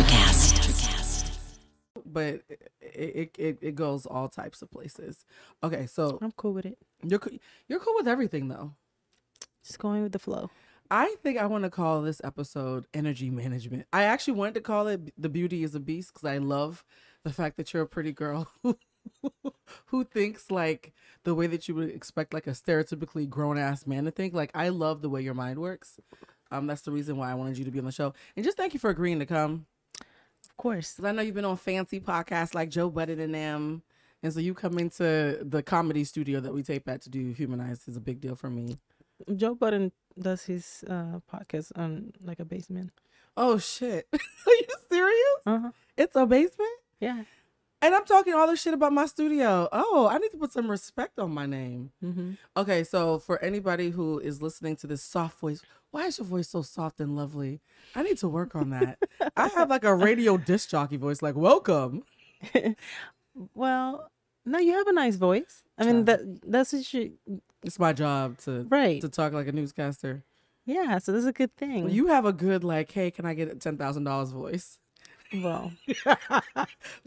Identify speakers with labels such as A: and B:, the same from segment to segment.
A: Electrocast.
B: but it, it it it goes all types of places. Okay, so
C: I'm cool with it.
B: you're you're cool with everything though.
C: Just going with the flow.
B: I think I want to call this episode energy management. I actually wanted to call it the beauty is a beast because I love the fact that you're a pretty girl who who thinks like the way that you would expect like a stereotypically grown ass man to think. Like I love the way your mind works. Um, that's the reason why I wanted you to be on the show. And just thank you for agreeing to come.
C: Of course.
B: Cause I know you've been on fancy podcasts like Joe Budden and them. And so you come into the comedy studio that we tape at to do Humanized is a big deal for me.
C: Joe Budden does his uh, podcast on like a basement.
B: Oh shit. Are you serious?
C: Uh huh.
B: It's a basement?
C: Yeah.
B: And I'm talking all this shit about my studio. Oh, I need to put some respect on my name.
C: Mm-hmm.
B: Okay, so for anybody who is listening to this soft voice, why is your voice so soft and lovely? I need to work on that. I have like a radio disc jockey voice, like welcome.
C: Well, no, you have a nice voice. I mean, that that's what you
B: It's my job to
C: right.
B: to talk like a newscaster.
C: Yeah, so this is a good thing.
B: You have a good like, hey, can I get a ten thousand dollars voice?
C: Well,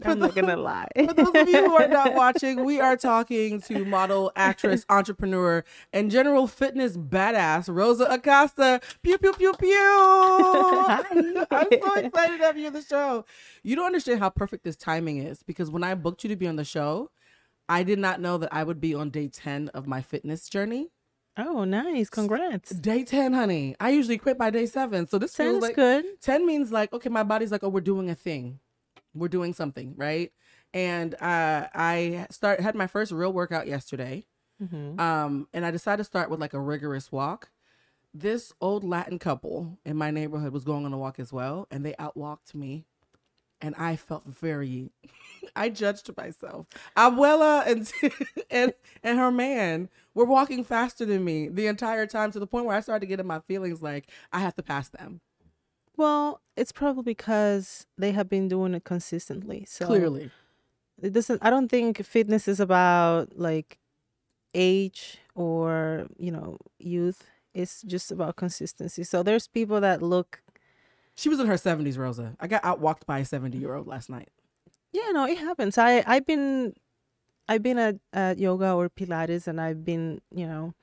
C: I'm not gonna lie.
B: For those of you who are not watching, we are talking to model, actress, entrepreneur, and general fitness badass Rosa Acosta. Pew pew pew pew. I'm so excited to have you on the show. You don't understand how perfect this timing is because when I booked you to be on the show, I did not know that I would be on day ten of my fitness journey.
C: Oh, nice. Congrats.
B: Day ten, honey. I usually quit by day seven, so this feels
C: Sounds
B: like
C: good.
B: 10 means like okay my body's like oh we're doing a thing we're doing something right and uh, i start had my first real workout yesterday
C: Mm-hmm.
B: um, and i decided to start with like a rigorous walk this old latin couple in my neighborhood was going on a walk as well and they outwalked me and i felt very i judged myself abuela and and and her man were walking faster than me the entire time to the point where i started getting my feelings like i have to pass them
C: Well, it's probably because they have been doing it consistently. So
B: clearly
C: it doesn't. I don't think fitness is about like age or you know youth. It's just about consistency. So there's people that look.
B: She was in her 70s, Rosa. I got outwalked by a 70 year old last night.
C: Yeah, no, it happens. I I've been, I've been at, at yoga or Pilates, and I've been you know,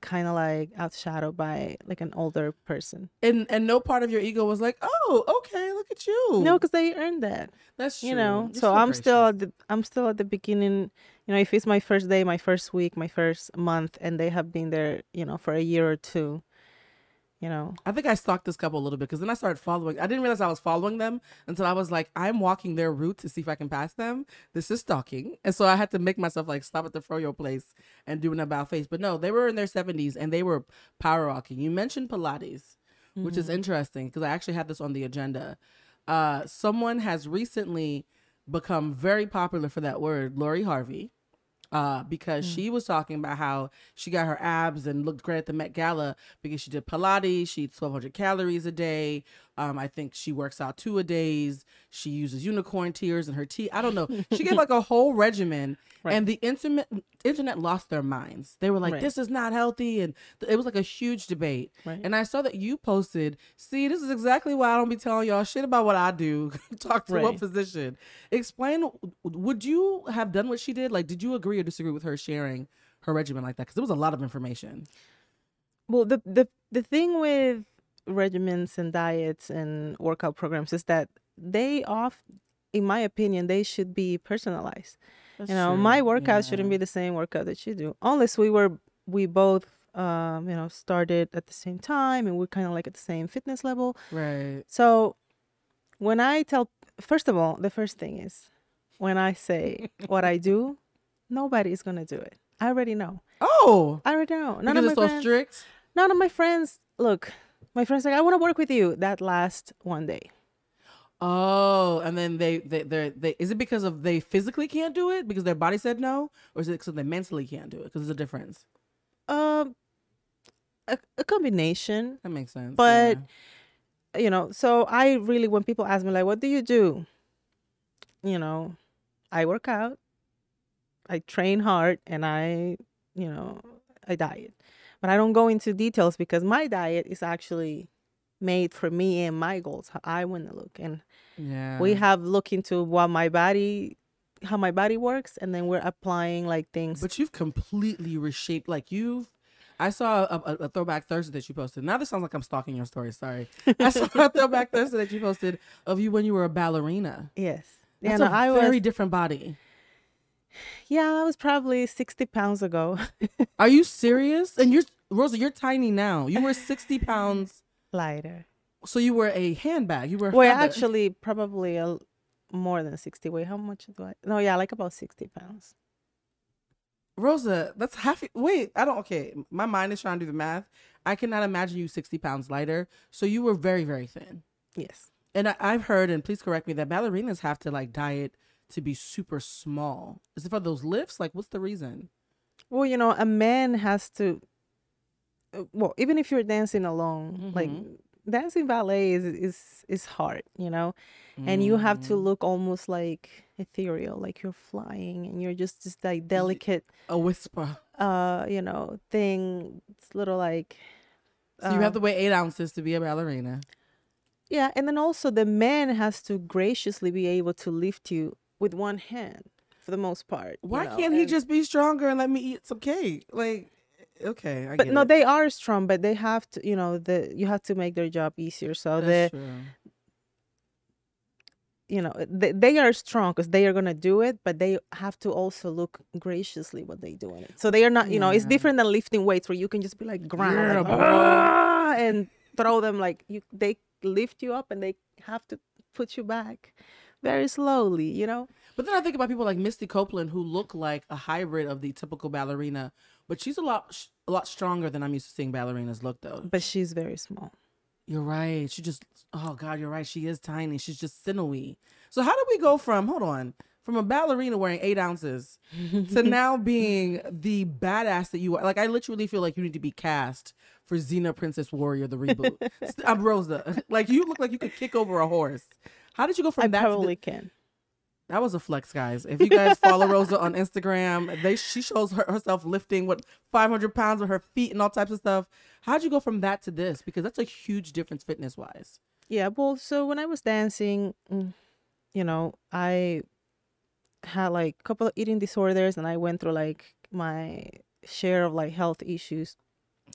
C: kind of like outshadowed by like an older person.
B: And and no part of your ego was like, oh, okay, look at you.
C: No, because they earned that.
B: that's true.
C: you know
B: You're
C: so i'm still at the i'm still at the beginning you know if it's my first day my first week my first month and they have been there you know for a year or two you know
B: I think I stalked this couple a little bit because then I started following. I didn't realize I was following them until I was like, I'm walking their route to see if I can pass them. This is stalking. And so I had to make myself like stop at the froyo place and do an about face. But no, they were in their 70s and they were power walking. You mentioned Pilates, which is interesting because I actually had this on the agenda. Uh, someone has recently become very popular for that word, Lori Harvey. Uh, because she was talking about how she got her abs and looked great at the Met Gala because she did Pilates, she eats 1,200 calories a day. Um, I think she works out two a days. She uses unicorn tears in her tea. I don't know. She gave like a whole regimen,
C: Right.
B: and the internet internet lost their minds. They were like,
C: Right.
B: "This is not healthy," and th- it was like a huge debate.
C: Right.
B: And I saw that you posted, "See, this is exactly why I don't be telling y'all shit about what I do. Talk to a
C: Right.
B: physician. Explain. Would you have done what she did? Like, did you agree or disagree with her sharing her regimen like that? Because it was a lot of information.
C: Well, the the the thing with regimens and diets and workout programs is that they off, in my opinion, they should be personalized. you know, my workout shouldn't be the same workout that you do, unless we were we both um you know started at the same time and we're kind of like at the same fitness level.
B: right.
C: So when I tell, first of all, the first thing is when I say what I do, nobody is gonna do it. I already know.
B: Oh,
C: I already know. None
B: because
C: of my
B: it's so
C: friends,
B: strict.
C: none of my friends look my friends like i want to work with you that last one day
B: Oh, and then they they they they is it because of they physically can't do it because their body said no, or is it because they mentally can't do it? Because there's a difference.
C: um a, a combination
B: That makes sense.
C: But-
B: yeah.
C: you know so i really when people ask me like what do you do you know i work out i train hard and i you know i diet but i don't go into details because my diet is actually made for me and my goals, how I want to look. And
B: Yeah.
C: we have looked into what my body, how my body works, and then we're applying like things.
B: But you've completely reshaped. Like you've, I saw a, a, a throwback Thursday that you posted. Now this sounds like I'm stalking your story. Sorry. I saw a throwback Thursday that you posted of you when you were a ballerina.
C: yes.
B: That's
C: yeah,
B: a
C: no, I was.
B: very different body.
C: Yeah, I was probably sixty pounds ago.
B: Are you serious? And you're Rosa. You're tiny now. You were 60 pounds.
C: Lighter.
B: So you were a handbag. You were.
C: Well,
B: feather.
C: actually, probably a, more than sixty. Wait, how much do I? No, yeah, like about sixty pounds.
B: Rosa, that's half. Wait, I don't. Okay, my mind is trying to do the math. I cannot imagine you 60 pounds lighter. So you were very, very thin.
C: Yes.
B: And I, I've heard, and please correct me, that ballerinas have to like diet to be super small. Is it for those lifts? Like, what's the reason?
C: Well, you know, a man has to. uh, Well, even if you're dancing alone, like
B: Mhm.
C: dancing ballet is is is hard, you know, and you have to
B: Mm.
C: look almost like ethereal, like you're flying, and you're just this like delicate,
B: a whisper.
C: uh, you know, thing. It's little like.
B: So you have
C: um,
B: to weigh eight ounces to be a ballerina.
C: Yeah, and then also the man has to graciously be able to lift you with one hand for the most part.
B: Why
C: know,
B: can't he just be stronger and let me eat some cake? Like, okay, I
C: But no,
B: it.
C: they are strong, but they have to, you know, the you have to make their job easier. So
B: That's
C: the,
B: true.
C: you know, they, they are strong because they are gonna do it, but they have to also look graciously what they do in it. So they are not, you know, it's different than lifting weights where you can just be like ground
B: Yeah,
C: like, "Ah," and throw them like you. They lift you up and they have to put you back very slowly. You know.
B: But then I think about people like Misty Copeland who look like a hybrid of the typical ballerina, but she's a lot a lot stronger than I'm used to seeing ballerinas look though.
C: But she's very small.
B: You're right. She just oh god, you're right. She is tiny. She's just sinewy. So how do we go from hold on from a ballerina wearing eight ounces to now being the badass that you are? Like I literally feel like you need to be cast for Xena Princess Warrior the reboot. I'm Rosa. Like you look like you could kick over a horse. How did you go from
C: I
B: that? to the-
C: probably can.
B: that was a flex, guys. If you guys follow Rosa on Instagram, they she shows her, herself lifting what 500 pounds with her feet and all types of stuff. How'd you go from that to this? Because that's a huge difference fitness wise.
C: Yeah, well, so when I was dancing, mm, you know, I had like a couple of eating disorders and I went through like my share of like health issues.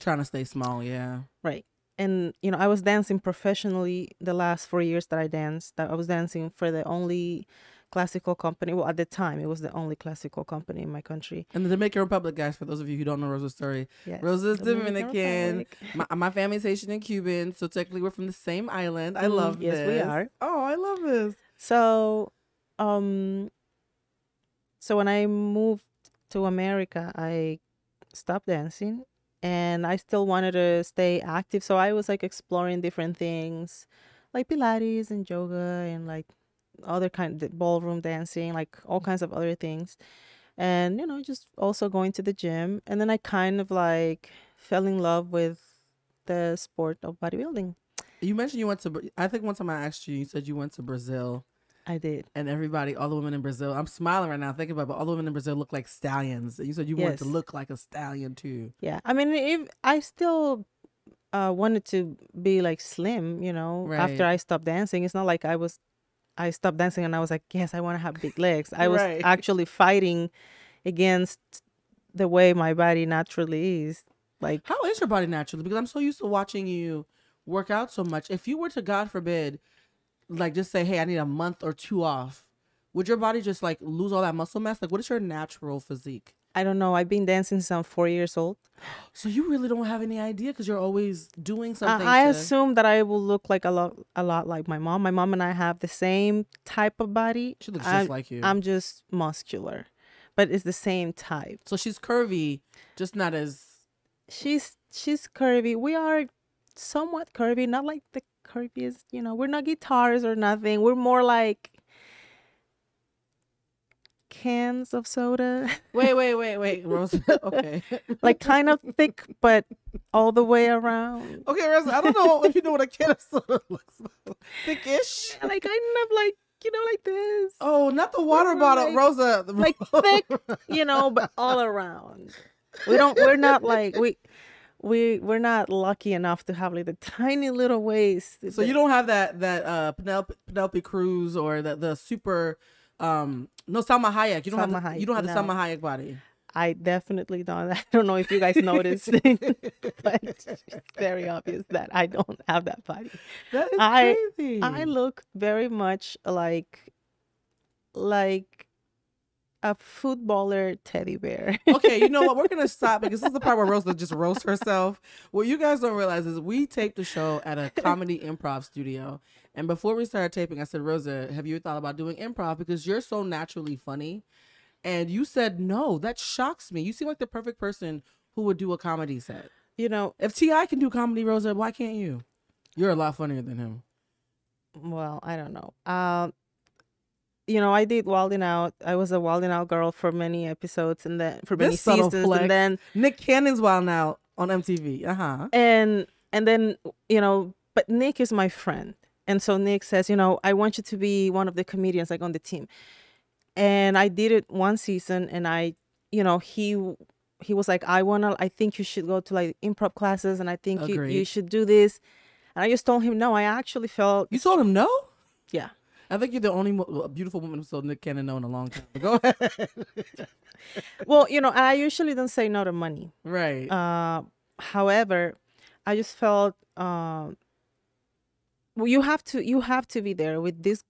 B: Trying to stay small, yeah.
C: Right. And, you know, I was dancing professionally the last four years that I danced. That I was dancing for the only classical company. Well, at the time, it was the only classical company in my country.
B: And the Dominican Republic, guys, for those of you who don't know Rosa's story,
C: Yes.
B: Rosa's
C: Dominican
B: Dominican. My, my family's Haitian and Cuban, so technically we're from the same island. I
C: Mm,
B: love
C: yes, we
B: this.
C: are.
B: Oh, I love this.
C: So, um, so when I moved to America, I stopped dancing, and I still wanted to stay active. So I was like exploring different things, like Pilates and yoga, and like other kind of ballroom dancing, like all kinds of other things, and you know, just also going to the gym. And then I kind of like fell in love with the sport of bodybuilding.
B: You mentioned you went to. I think one time I asked you, you said you went to Brazil.
C: I did.
B: and everybody, all the women in Brazil. I'm smiling right now thinking about, it, but all the women in Brazil look like stallions. You said you wanted to look like a stallion too.
C: Yeah, I mean, if I still uh, wanted to be like slim, you know,
B: Right.
C: after I stopped dancing, it's not like I was, I stopped dancing and I was like, yes, I want to have big legs. I was
B: Right.
C: actually fighting against the way my body naturally is. Like,
B: How is your body naturally? Because I'm so used to watching you work out so much. If you were to, God forbid, like just say, hey, I need a month or two off, would your body just like lose all that muscle mass? Like, what is your natural physique?
C: I don't know. I've been dancing since I'm four years old.
B: So you really don't have any idea because you're always doing uh, something.
C: I, I
B: to-
C: assume that I will look like a lot, a lot like my mom. My mom and I have the same type of body.
B: she looks
C: I'm,
B: just like you.
C: I'm just muscular, but it's the same type.
B: so she's curvy, just not as.
C: she's she's curvy. We are somewhat curvy, not like the curviest, you know. We're not guitars or nothing. We're more like cans of soda.
B: Wait, wait, wait, wait, Rosa. okay.
C: like kind of thick but all the way around.
B: Okay, Rosa, I don't know if you know what a can of soda looks like. Thickish.
C: Like kind of like, you know, like this.
B: Oh, not the water
C: We're
B: bottle,
C: like-
B: Rosa.
C: like thick, you know, but all around. We don't we're not like we we we're not lucky enough to have like the tiny little waist.
B: So you don't have that that uh Penelope, Penelope Cruz or the the super um no Salma Hayek. You don't
C: Salma
B: have the,
C: Hayek,
B: you don't have the
C: no.
B: Salma Hayek body.
C: I definitely don't. I don't know if you guys noticed, but it's very obvious that I don't have that body.
B: That is
C: I-
B: crazy.
C: I look very much like like a footballer teddy bear.
B: okay, you know what? We're gonna stop because this is the part where Rosa just roasts herself. What you guys don't realize is we taped the show at a comedy improv studio, and before we started taping, I said, Rosa, have you thought about doing improv because you're so naturally funny? And you said no. That shocks me. You seem like the perfect person who would do a comedy set.
C: you know,
B: If Ti can do comedy, Rosa, why can't you? You're a lot funnier than him.
C: well, I don't know. Um, you know, I did Wild 'N Out. I was a Wild 'N Out girl for many episodes, and then for many seasons, and then
B: Nick Cannon's Wild 'N Out on MTV. Uh huh.
C: and and then you know, but Nick is my friend, and so Nick says, you know, I want you to be one of the comedians like on the team, and I did it one season, and I, you know, he he was like, I wanna, I think you should go to like improv classes, and I think you, you should do this, and I just told him no. I actually felt,
B: You told him no.
C: yeah.
B: I think you're the only mo- beautiful woman who told Nick Cannon no in a long time. Go ahead.
C: Well, you know, I usually don't say no to money.
B: right.
C: Uh, however, I just felt um, well, you have to you have to be there with this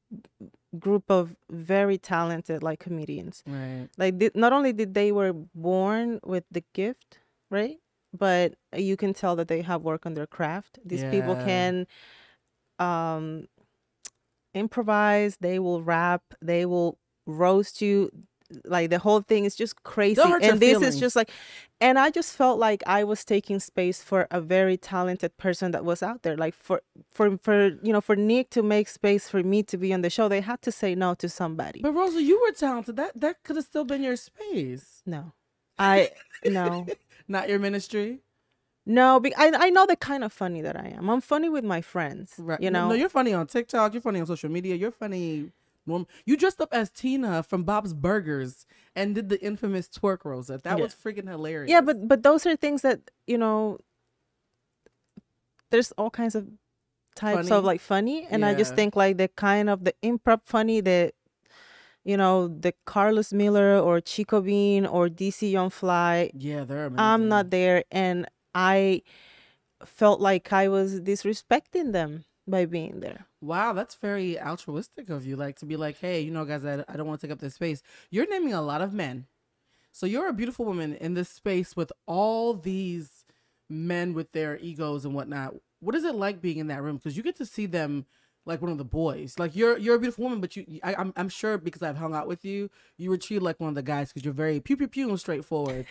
C: group of very talented like comedians.
B: right.
C: Like th- not only did they were born with the gift, right? But you can tell that they have work on their craft. These people can um improvise, they will rap, they will roast you. Like the whole thing is just crazy. And this
B: feelings.
C: is just like and I just felt like I was taking space for a very talented person that was out there. Like for for for you know, for Nick to make space for me to be on the show, they had to say no to somebody.
B: But Rosa, you were talented. That that could have still been your space,
C: no. I no.
B: not your ministry.
C: No, be- I I know the kind of funny that I am. I'm funny with my friends.
B: Right.
C: You know.
B: no, you're funny on TikTok. You're funny on social media. You're funny. norm- You dressed up as Tina from Bob's Burgers and did the infamous twerk, Rosa. That
C: Yeah.
B: was freaking hilarious.
C: yeah, but but those are things that you know. There's all kinds of types
B: Funny?
C: of like funny, and I just think like the kind of the improv funny that, you know, the Karlous Miller or Chico Bean or DC Young Fly.
B: yeah, they're amazing.
C: I'm not there, and I felt like I was disrespecting them by being there.
B: Wow, that's very altruistic of you. Like to be like, hey, you know, guys, I, I don't want to take up this space. You're naming a lot of men. So you're a beautiful woman in this space with all these men with their egos and whatnot. What is it like being in that room? Because you get to see them like one of the boys. Like you're you're a beautiful woman, but you I, I'm I'm sure because I've hung out with you, you were treated like one of the guys because you're very pew pew pew and straightforward.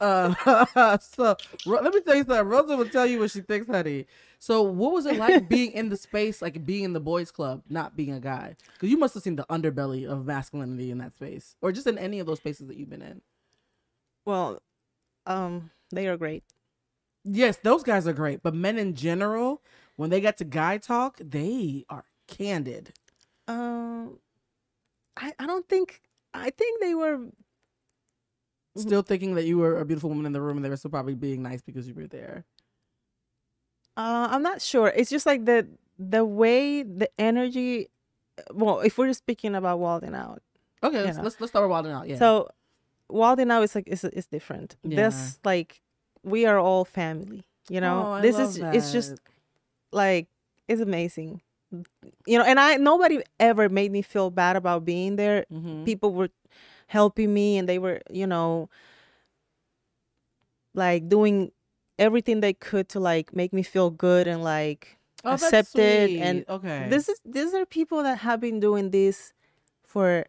B: Uh, so let me tell you something. Rosa will tell you what she thinks, honey. So what was it like being in the space, like being in the boys' club, not being a guy? Because you must have seen the underbelly of masculinity in that space, or just in any of those spaces that you've been in.
C: Well, um, they are great.
B: Yes, those guys are great, but men in general, when they get to guy talk, they are candid.
C: Um, I I don't think I think they were
B: Still thinking that you were a beautiful woman in the room, and they were still probably being nice because you were there.
C: Uh, I'm not sure. It's just like the the way the energy. Well, if we're speaking about Wild 'N Out,
B: Okay, let's,
C: know.
B: let's let's start with Wild 'N Out. Yeah.
C: so Wild 'N Out is like is is different.
B: Yeah.
C: This like we are all family. You know,
B: Oh,
C: this is it's just like it's amazing. You know, and I nobody ever made me feel bad about being there.
B: Mhm.
C: People were helping me, and they were you know like doing everything they could to like make me feel good and like
B: Oh,
C: accepted and
B: okay.
C: this is these are people that have been doing this for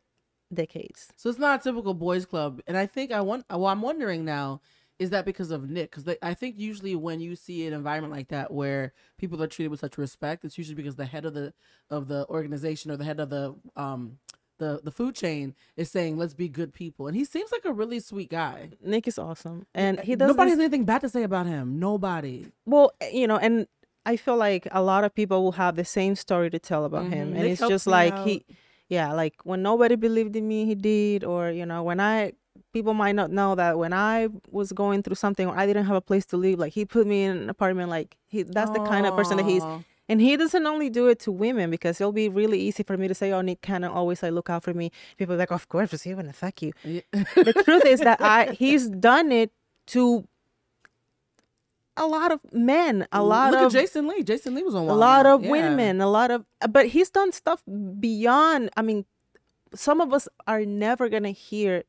C: decades.
B: So it's not a typical boys club, and I think I want. Well, I'm wondering now, is that because of Nick? Because I think usually when you see an environment like that where people are treated with such respect, it's usually because the head of the of the organization or the head of the um the the food chain is saying, "Let's be good people," and he seems like a really sweet guy.
C: Nick is awesome, and he does
B: Nobody
C: this-
B: has anything bad to say about him. Nobody.
C: well, you know, and I feel like a lot of people will have the same story to tell about him,
B: Mhm.
C: and
B: Nick
C: it's just like
B: out.
C: he, yeah, like when nobody believed in me, he did, or you know, when I people might not know that when I was going through something or I didn't have a place to live, like he put me in an apartment. Like he, that's the kind of person that he's. And he doesn't only do it to women because it'll be really easy for me to say, "Oh, Nick Cannon always like look out for me." People are like, "Of course, he's he wanna fuck you."
B: Yeah.
C: the truth is that I he's done it to a lot of men, a lot
B: Look
C: of
B: at Jason Lee. Jason Lee was on
C: a lot of
B: Yeah.
C: women, a lot of but he's done stuff beyond. I mean, some of us are never gonna hear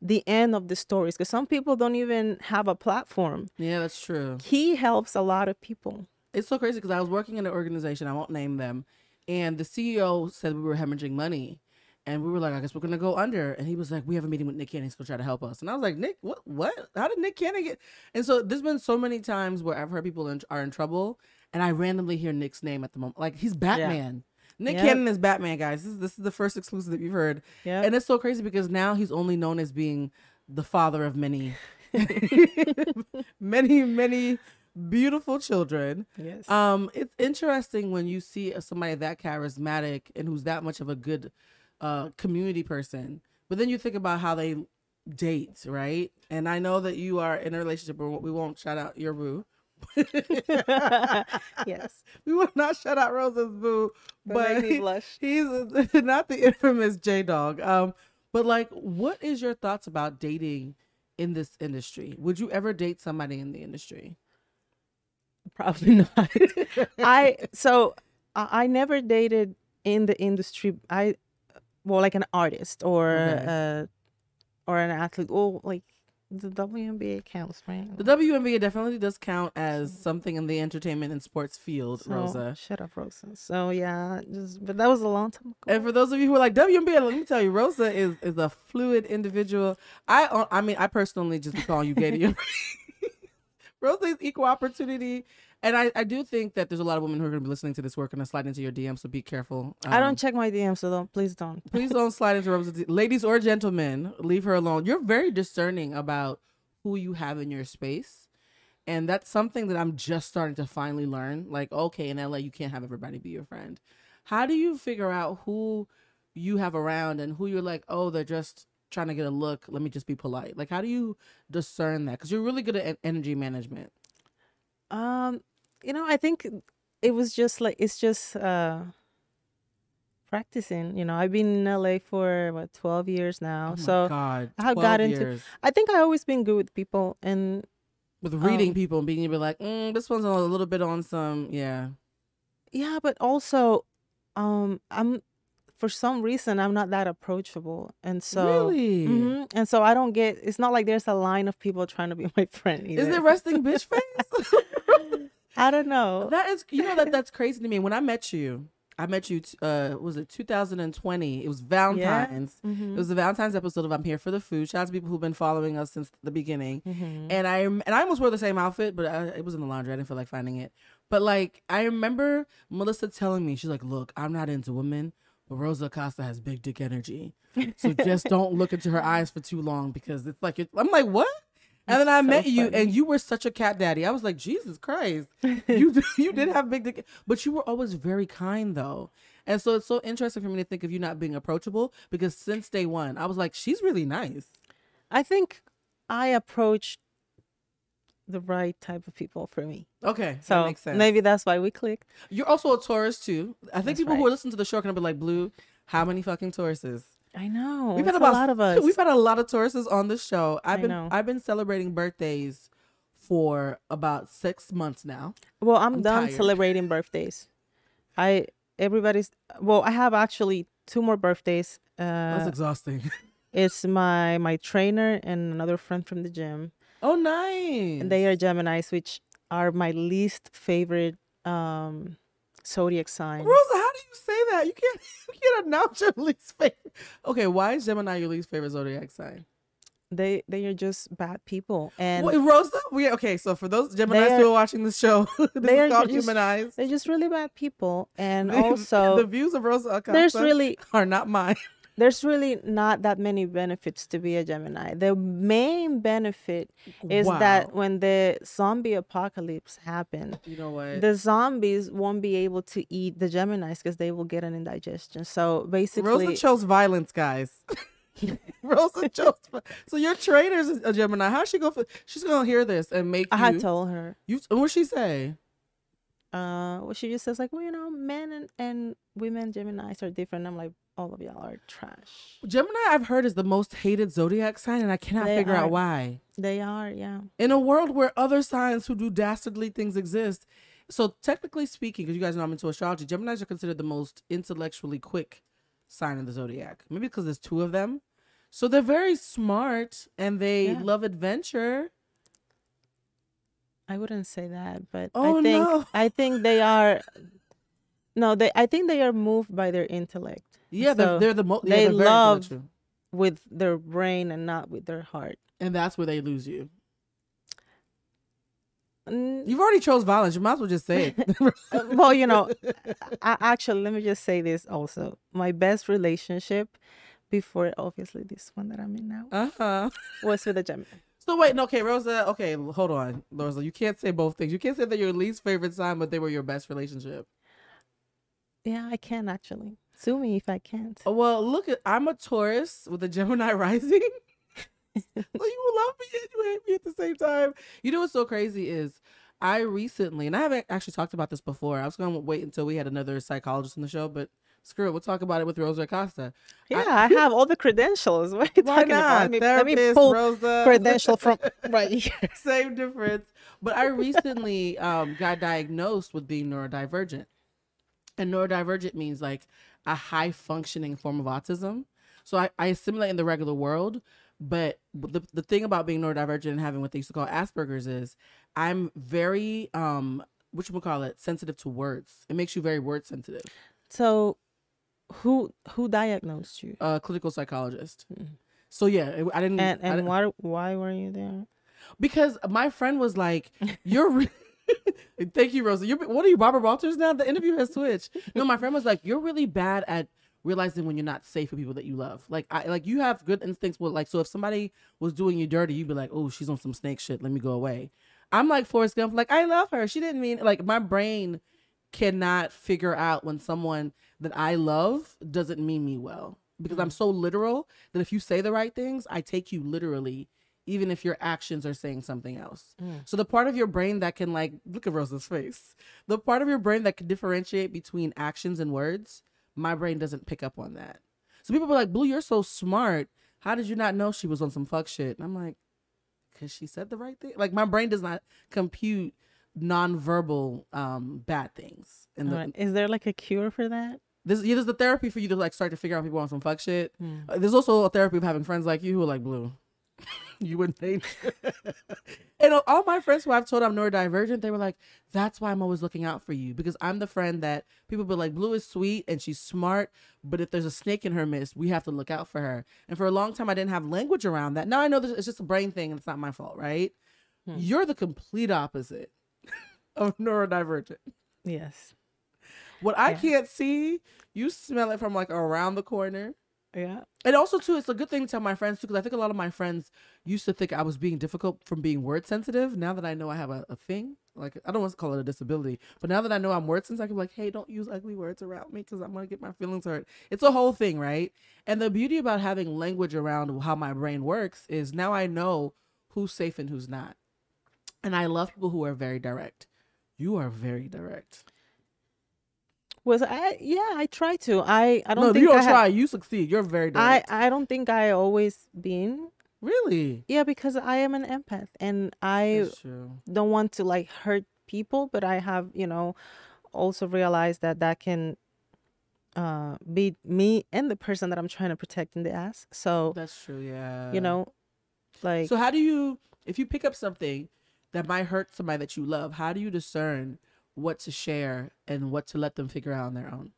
C: the end of the stories because some people don't even have a platform.
B: Yeah, that's true.
C: He helps a lot of people.
B: It's so crazy because I was working in an organization, I won't name them, and the CEO said we were hemorrhaging money. And we were like, I guess we're gonna go under. And he was like, We have a meeting with Nick Cannon. He's gonna try to help us. And I was like, Nick, what? What? How did Nick Cannon get? And so there's been so many times where I've heard people in, are in trouble, and I randomly hear Nick's name at the moment. Like he's Batman. Nick
C: Yep.
B: Cannon is Batman, guys. This is this is the first exclusive that you've heard.
C: Yeah.
B: And it's so crazy because now he's only known as being the father of many, many, many beautiful children.
C: yes.
B: Um, it's interesting when you see somebody that charismatic and who's that much of a good uh community person. But then you think about how they date, right? And I know that you are in a relationship where we won't shout out your boo.
C: yes.
B: we will not shout out Rosa's boo, but
C: blush.
B: he's not the infamous J Dog. Um, but like, what is your thoughts about dating in this industry? Would you ever date somebody in the industry?
C: Probably not. I so I, never dated in the industry. I well, like an artist or
B: Okay.
C: uh or an athlete. Oh, like the WNBA counts, right?
B: The WNBA definitely does count as something in the entertainment and sports field,
C: So,
B: Rosa.
C: Shut up, Rosa. So yeah, just but that was a long time ago.
B: And for those of you who are like WNBA, let me tell you, Rosa is is a fluid individual. I uh, I mean, I personally just call you gay to. Rosa is equal opportunity, and I I do think that there's a lot of women who are going to be listening to this work and slide into your DM. So be careful.
C: I
B: Um,
C: don't check my DM, so don't please don't.
B: Please don't slide into Rosa's D- ladies or gentlemen. Leave her alone. You're very discerning about who you have in your space, and that's something that I'm just starting to finally learn. Like, okay, in LA, you can't have everybody be your friend. How do you figure out who you have around and who you're like, oh, they're just trying to get a look. Let me just be polite. Like, how do you discern that? Because you're really good at en- energy management.
C: Um, you know, I think it was just like it's just uh practicing. You know, I've been in LA for what twelve years now,
B: Oh
C: so
B: God,
C: I
B: 12
C: got into-
B: years.
C: I think I always been good with people, and
B: with reading
C: um,
B: people and being able to be like, mm, this one's a little bit on some, yeah.
C: yeah, but also, um, I'm for some reason I'm not that approachable, and so.
B: really?
C: Mhm, And so I don't get. It's not like there's a line of people trying to be my friend. Either.
B: Is it resting bitch face?
C: I don't know.
B: that is, you know, that that's crazy to me. When I met you, I met you. t- Uh, was it 2020? It was Valentine's.
C: Mhm,
B: It was the Valentine's episode of I'm Here for the Food. Shout out to people who've been following us since the beginning.
C: mhm.
B: And I and I almost wore the same outfit, but I, it was in the laundry. I didn't feel like finding it. But like I remember Melissa telling me, she's like, "Look, I'm not into women, but Rosa Acosta has big dick energy, so just don't look into her eyes for too long because it's like I'm like what." And then I
C: so
B: met you, and you were such a cat daddy. I was like, Jesus Christ, you you did have big dick, but you were always very kind though. And so it's so interesting for me to think of you not being approachable because since day one, I was like, she's really nice.
C: I think I approached the right type of people for me.
B: Okay, that
C: So
B: makes sense.
C: maybe that's why we clicked.
B: You're also a Taurus too. I think
C: That's
B: people who are listening to the show are gonna be like, "Blue, how many fucking Tauruses?"
C: I know.
B: We've had about
C: a lot of us.
B: We've had a lot of Tauruses on the show. I've
C: I
B: been
C: know.
B: I've been celebrating birthdays for about six months now.
C: well, I'm,
B: I'm
C: done
B: tired.
C: celebrating birthdays. I everybody's well, I have actually two more birthdays. Uh, That's
B: exhausting.
C: it's my my trainer and another friend from the gym.
B: Oh, nice.
C: And they are Gemini's, which are my least favorite um zodiac sign.
B: Rosa, how do you say that? You can't you can't announce your least favorite. Okay, why is Gemini your least favorite zodiac sign?
C: They they are just bad people, and
B: Wait, Rosa, we okay. So for those Gemini's who
C: are-
B: watching this show,
C: they are
B: called
C: just-
B: Humanize.
C: they're just really bad people. And also the
B: views of Rosa Acosta
C: there's really
B: are not mine.
C: There's really not that many benefits to be a Gemini. The main benefit is that when the zombie apocalypse happens,
B: you know what?
C: the zombies won't be able to eat the Geminis because they will get an indigestion. So basically,
B: Rosa chose violence, guys. Rosa chose. So your trainer's a Gemini. How's she go for? She's gonna hear this and make.
C: I
B: you,
C: had told her.
B: You what she say?
C: Uh, well, she just says like, well, you know, men and, and women Gemini's are different. I'm like, all of y'all are trash.
B: Gemini, I've heard is the most hated zodiac sign, and I cannot
C: They
B: figure
C: are.
B: out why.
C: They are, yeah.
B: In a world where other signs who do dastardly things exist, so technically speaking, because you guys know I'm into astrology, Gemini's are considered the most intellectually quick sign in the zodiac. Maybe because there's two of them. So they're very smart and they
C: Yeah.
B: love adventure.
C: I wouldn't say that, but
B: Oh,
C: I think
B: no.
C: I think they are. No, they. I think they are moved by their intellect.
B: Yeah, they're, they're the most.
C: they
B: yeah, they're
C: love- with their brain and not with their heart.
B: and that's where they lose you.
C: Mm,
B: You've already chose violence. You might as well just say it.
C: well, you know, I, actually, let me just say this also. My best relationship before, obviously, this one that I'm in now,
B: uh huh.
C: was with a Gemini.
B: So wait, no, okay, Rosa. Okay, hold on, Rosa. You can't say both things. You can't say that your least favorite sign, but they were your best relationship.
C: Yeah, I can actually. Sue me if I can't.
B: Oh, Well, look I'm a Taurus with a Gemini rising. so you love me and you hate me at the same time. You know what's so crazy is I recently, and I haven't actually talked about this before. I was going to wait until we had another psychologist on the show, but screw it, we'll talk about it with Rosa Acosta.
C: Yeah, I, have all the credentials. What are you
B: Why
C: talking
B: not?
C: about? Let me, let me pull
B: Rosa.
C: credential from right here.
B: Same difference. But I recently um, got diagnosed with being neurodivergent. And neurodivergent means like a high functioning form of autism. So I, I assimilate in the regular world. But the, the thing about being neurodivergent and having what they used to call Asperger's is I'm very, um, what you call it, sensitive to words. It makes you very word sensitive.
C: So, who who diagnosed you?
B: A clinical psychologist.
C: Mhm.
B: So yeah, I didn't.
C: And and
B: didn't-
C: why why were you there?
B: because my friend was like, "You're." Thank you, Rosa. You're what are you, Barbara Walters? Now the interview has switched. No, my friend was like, "You're really bad at realizing when you're not safe with people that you love. Like, I like you have good instincts. With like, so if somebody was doing you dirty, you'd be like, "Oh, she's on some snake shit. Let me go away." I'm like Forrest Gump. Like, I love her. She didn't mean like my brain cannot figure out when someone that I love doesn't mean me well because mm. I'm so literal that if you say the right things, I take you literally, even if your actions are saying something else.
C: Mm.
B: So the part of your brain that can like look at Rosa's face, the part of your brain that can differentiate between actions and words, my brain doesn't pick up on that. So people be like, "Blue, you're so smart. How did you not know she was on some fuck shit?" And I'm like, "Cause she said the right thing." Like my brain does not compute nonverbal um bad things. And the,
C: Is there like a cure for that?
B: this yeah, there's a therapy for you to like start to figure out people on some fuck shit. Uh, There's also a therapy of having friends like you who are like blue. You wouldn't think. and all- my friends who I've told I'm neurodivergent, they were like, "That's why I'm always looking out for you because I'm the friend that people be like, Blue is sweet and she's smart, but if there's a snake in her midst, we have to look out for her." And for a long time, I didn't have language around that. Now I know that it's just a brain thing and it's not my fault, right?
C: Hmm.
B: You're the complete opposite of neurodivergent.
C: Yes.
B: What I
C: Yeah.
B: can't see, you smell it from like around the corner.
C: Yeah.
B: And also too, it's a good thing to tell my friends too, because I think a lot of my friends used to think I was being difficult from being word sensitive. Now that I know I have a, a thing, like I don't want to call it a disability, but now that I know I'm word sensitive, I can be like, hey, don't use ugly words around me because I'm gonna get my feelings hurt. It's a whole thing, right? And the beauty about having language around how my brain works is now I know who's safe and who's not. And I love people who are very direct. You are very direct.
C: Was I? Yeah, I try to. I I don't
B: no,
C: think
B: you don't
C: I have-
B: try. You succeed. You're very
C: I
B: direct.
C: I don't think I always been.
B: really?
C: Yeah, because I am an empath and I don't want to like hurt people, but I have, you know, also realized that that can uh be me and the person that I'm trying to protect in the ass. So,
B: That's true. Yeah.
C: you know, like
B: So how do you, if you pick up something that might hurt somebody that you love, how do you discern what to share and what to let them figure out on their own?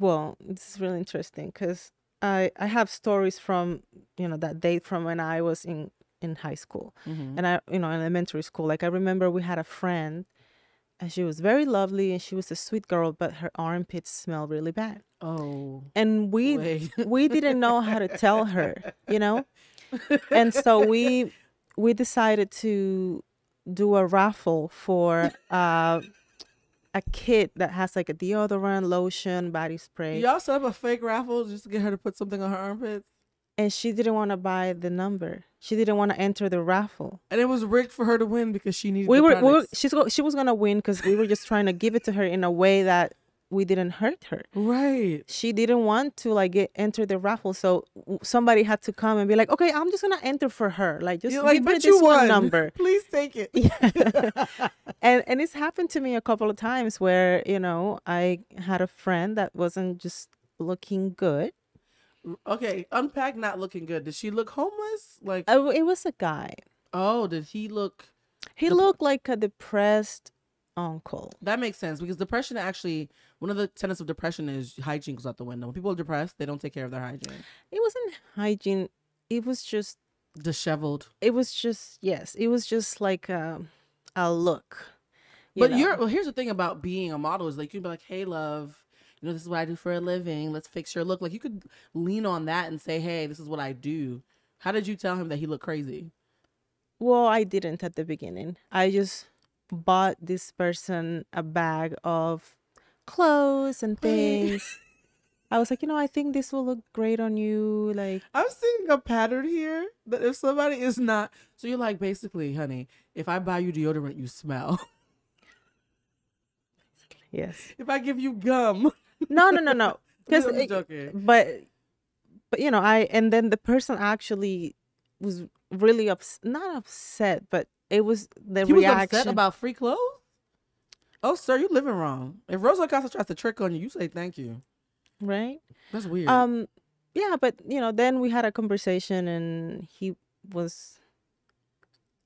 C: well, this is really interesting cuz I I have stories from, you know, that date from when I was in in high school.
B: Mm-hmm.
C: and I, you know, elementary school. Like I remember we had a friend, and she was very lovely, and she was a sweet girl, but her armpits smelled really bad,
B: Oh,
C: and we we didn't know how to tell her, you know, and so we we decided to do a raffle for uh, a kit that has like a deodorant, lotion, body spray.
B: Y'all set up a fake raffle just to get her to put something on her armpits.
C: and she didn't want to buy the number. She didn't want to enter the raffle.
B: And it was rigged for her to win because she needed.
C: We were, we were she's she was gonna win because we were just trying to give it to her in a way that we didn't hurt her.
B: right.
C: She didn't want to like get enter the raffle, so w- somebody had to come and be like, "Okay, I'm just gonna enter for her. Like, just
B: You're like,
C: give her this one number."
B: Please take it.
C: and and it's happened to me a couple of times where you know I had a friend that wasn't just looking good.
B: Okay, unpack. Not looking good. Did she look homeless? Like,
C: uh, w it was a guy.
B: oh, did he look?
C: He looked like a depressed uncle.
B: That makes sense because depression actually one of the tenets of depression is hygiene goes out the window. When people are depressed, they don't take care of their hygiene.
C: It wasn't hygiene. It was just.
B: Disheveled.
C: It was just yes. It was just like a, a look. you
B: but
C: know?
B: you're well. Here's the thing about being a model is like you can be like, "Hey, love, you know this is what I do for a living. Let's fix your look." Like you could lean on that and say, "Hey, this is what I do." How did you tell him that he looked crazy?
C: Well, I didn't at the beginning. I just bought this person a bag of clothes and things. I was like, you know, I think this will look great on you. Like,
B: I'm seeing a pattern here that if somebody is not, so you're like, basically, honey, if I buy you deodorant, you smell.
C: yes.
B: if I give you gum,
C: No, no, no, no. Because,
B: I'm
C: but, but you know, I and then the person actually was really ups, not upset, but it was the
B: He was
C: reaction.
B: upset about free clothes. Oh, sir, you living wrong. If Rosa Acosta tries to trick on you, you say thank you.
C: right?
B: That's weird.
C: Um, yeah, but you know, then we had a conversation, and he was,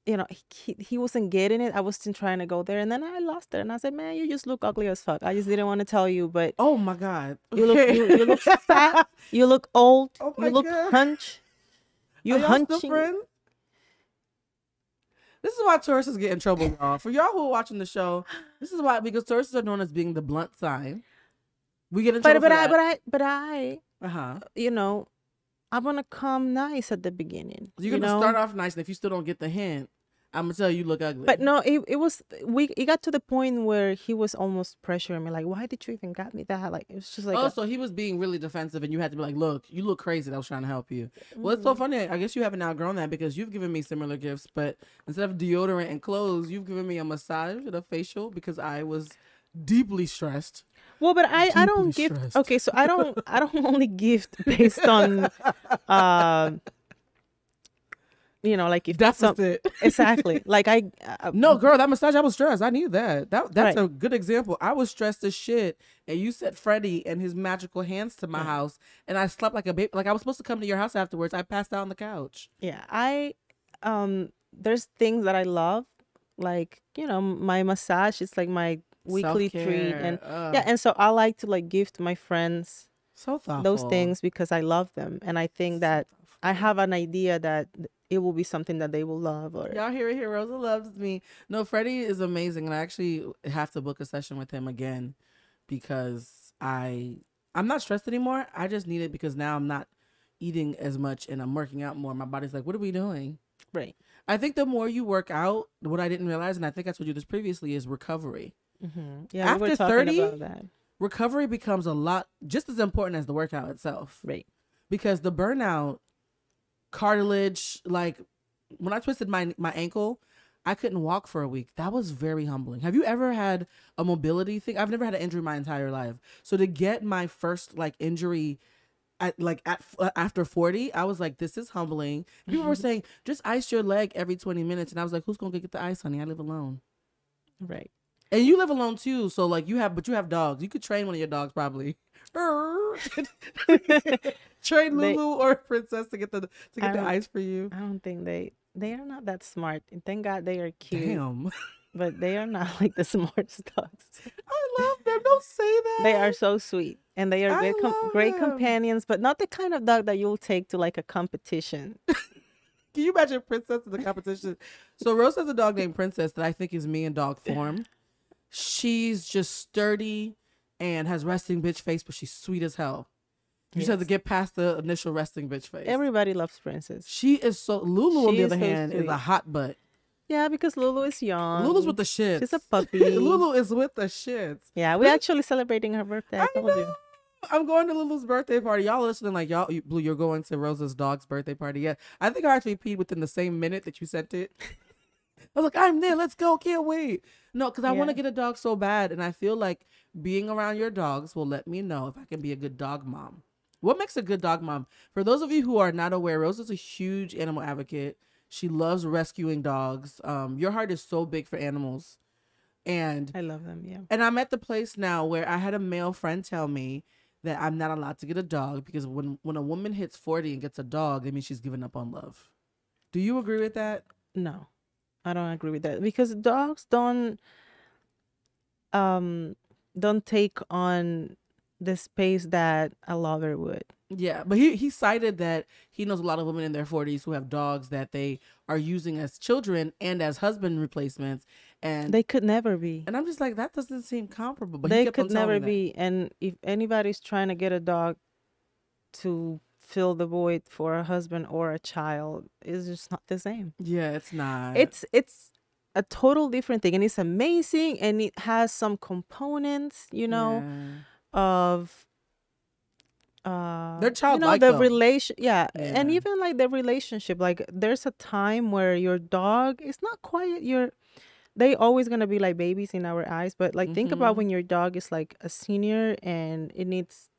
C: you know, he he wasn't getting it. I was still trying to go there, and then I lost it, and I said, "Man, you just look ugly as fuck." I just didn't want to tell you, but
B: oh my god,
C: you look you, you look fat, you look old,
B: Oh
C: you look
B: God.
C: hunch, you
B: Are y'all still
C: hunching.
B: This is why Tauruses get in trouble, y'all. For y'all who are watching the show, this is why because Tauruses are known as being the blunt sign. We get in
C: But
B: trouble.
C: but I but I but I,
B: uh huh.
C: you know, I'm gonna come nice at the beginning.
B: You're
C: you
B: gonna
C: know?
B: start off nice, and if you still don't get the hint, I'm gonna tell you you look ugly.
C: But no, it, it was we it got to the point where he was almost pressuring me, like, why did you even got me that? Like it was just like
B: oh,
C: a-
B: so he was being really defensive, and you had to be like, "Look, you look crazy." I was trying to help you. Well, it's so funny. I guess you haven't outgrown that because you've given me similar gifts, but instead of deodorant and clothes, you've given me a massage and a facial because I was deeply stressed.
C: Well, but I I don't give.
B: stressed.
C: Okay, so I don't I don't only gift based on, um, you know, like if some,
B: Deficit.
C: exactly like I uh,
B: no, girl, that massage, I was stressed. I knew that. That that's
C: Right.
B: a good example. I was stressed as shit, and you sent Freddie and his magical hands to my
C: Yeah.
B: house, and I slept like a baby. Like I was supposed to come to your house afterwards. I passed out on the couch.
C: yeah I um there's things that I love like you know my massage It's like my weekly treat
B: Self-care.
C: and
B: Ugh,
C: yeah and so I like to like gift my friends
B: so thoughtful.
C: those things because I love them and I think that I have an idea that it will be something that they will love or
B: Y'all hear it here. Rosa loves me. No, Freddie is amazing, and I actually have to book a session with him again because I I'm not stressed anymore. I just need it because now I'm not eating as much and I'm working out more. My body's like, what are we doing?
C: right
B: I think the more you work out, what I didn't realize, and I think I told you this previously, is recovery.
C: mm-hmm. yeah we were
B: After
C: talking
B: 30?
C: about that
B: Recovery becomes a lot just as important as the workout itself.
C: right
B: because the burnout cartilage like when i twisted my my ankle i couldn't walk for a week. That was very humbling. Have you ever had a mobility thing? I've never had an injury my entire life. So to get my first like injury at like at uh, after 40 i was like this is humbling. People were mm-hmm. saying just ice your leg every 20 minutes. And i was like who's gonna get the ice honey? I live alone.
C: Right.
B: And you live alone too. So like you have but you have dogs. You could train one of your dogs probably train
C: They-
B: Lulu or Princess to get the to get the ice for you.
C: I don't think they they are not that smart thank God they are cute
B: Damn,
C: but they are not like the smartest dogs
B: I love them. Don't say that.
C: they are so sweet and they are great, com- great companions but not the kind of dog that you'll take to like a competition
B: Can you imagine Princess in the competition? so Rose has a dog named Princess that I think is me in dog form. She's just sturdy and has resting bitch face, but she's sweet as hell. You just have to get past the initial resting bitch face.
C: everybody loves princess
B: she is so Lulu on the other
C: so
B: hand is a hot butt.
C: yeah because Lulu is young
B: Lulu's with the shits.
C: she's a puppy
B: Lulu is with the shits.
C: yeah we're actually celebrating her birthday I
B: I
C: told
B: know.
C: you
B: I'm going to Lulu's birthday party. Y'all listening like y'all, you, Blue, you're going to Rosa's dog's birthday party. Yeah, I think I actually peed within the same minute that you sent it. I was like, I'm there. Let's go. Can't wait. No, because I want to get a dog so bad, and I feel like being around your dogs will let me know if I can be a good dog mom. What makes a good dog mom? For those of you who are not aware, Rosa's a huge animal advocate. She loves rescuing dogs. Um, your heart is so big for animals, and
C: I love them. Yeah.
B: and I'm at the place now where I had a male friend tell me that I'm not allowed to get a dog because when when a woman hits 40 and gets a dog, that means she's giving up on love. Do you agree with that?
C: No, I don't agree with that because dogs don't um don't take on the space that a lover would.
B: Yeah, but he he cited that he knows a lot of women in their 40s who have dogs that they are using as children and as husband replacements, and
C: They could never be.
B: and I'm just like that doesn't seem comparable. But he
C: they could never be. And if anybody's trying to get a dog to fill the void for a husband or a child, it's just not the same.
B: Yeah, it's not.
C: It's it's a total different thing, and it's amazing, and it has some components, you know,
B: Yeah.
C: Of uh
B: They're
C: you know the
B: though.
C: relation yeah. and even like the relationship like there's a time where your dog is not quite your they always gonna be like babies in our eyes but like think about
B: Mhm.
C: when your dog is like a senior and it needs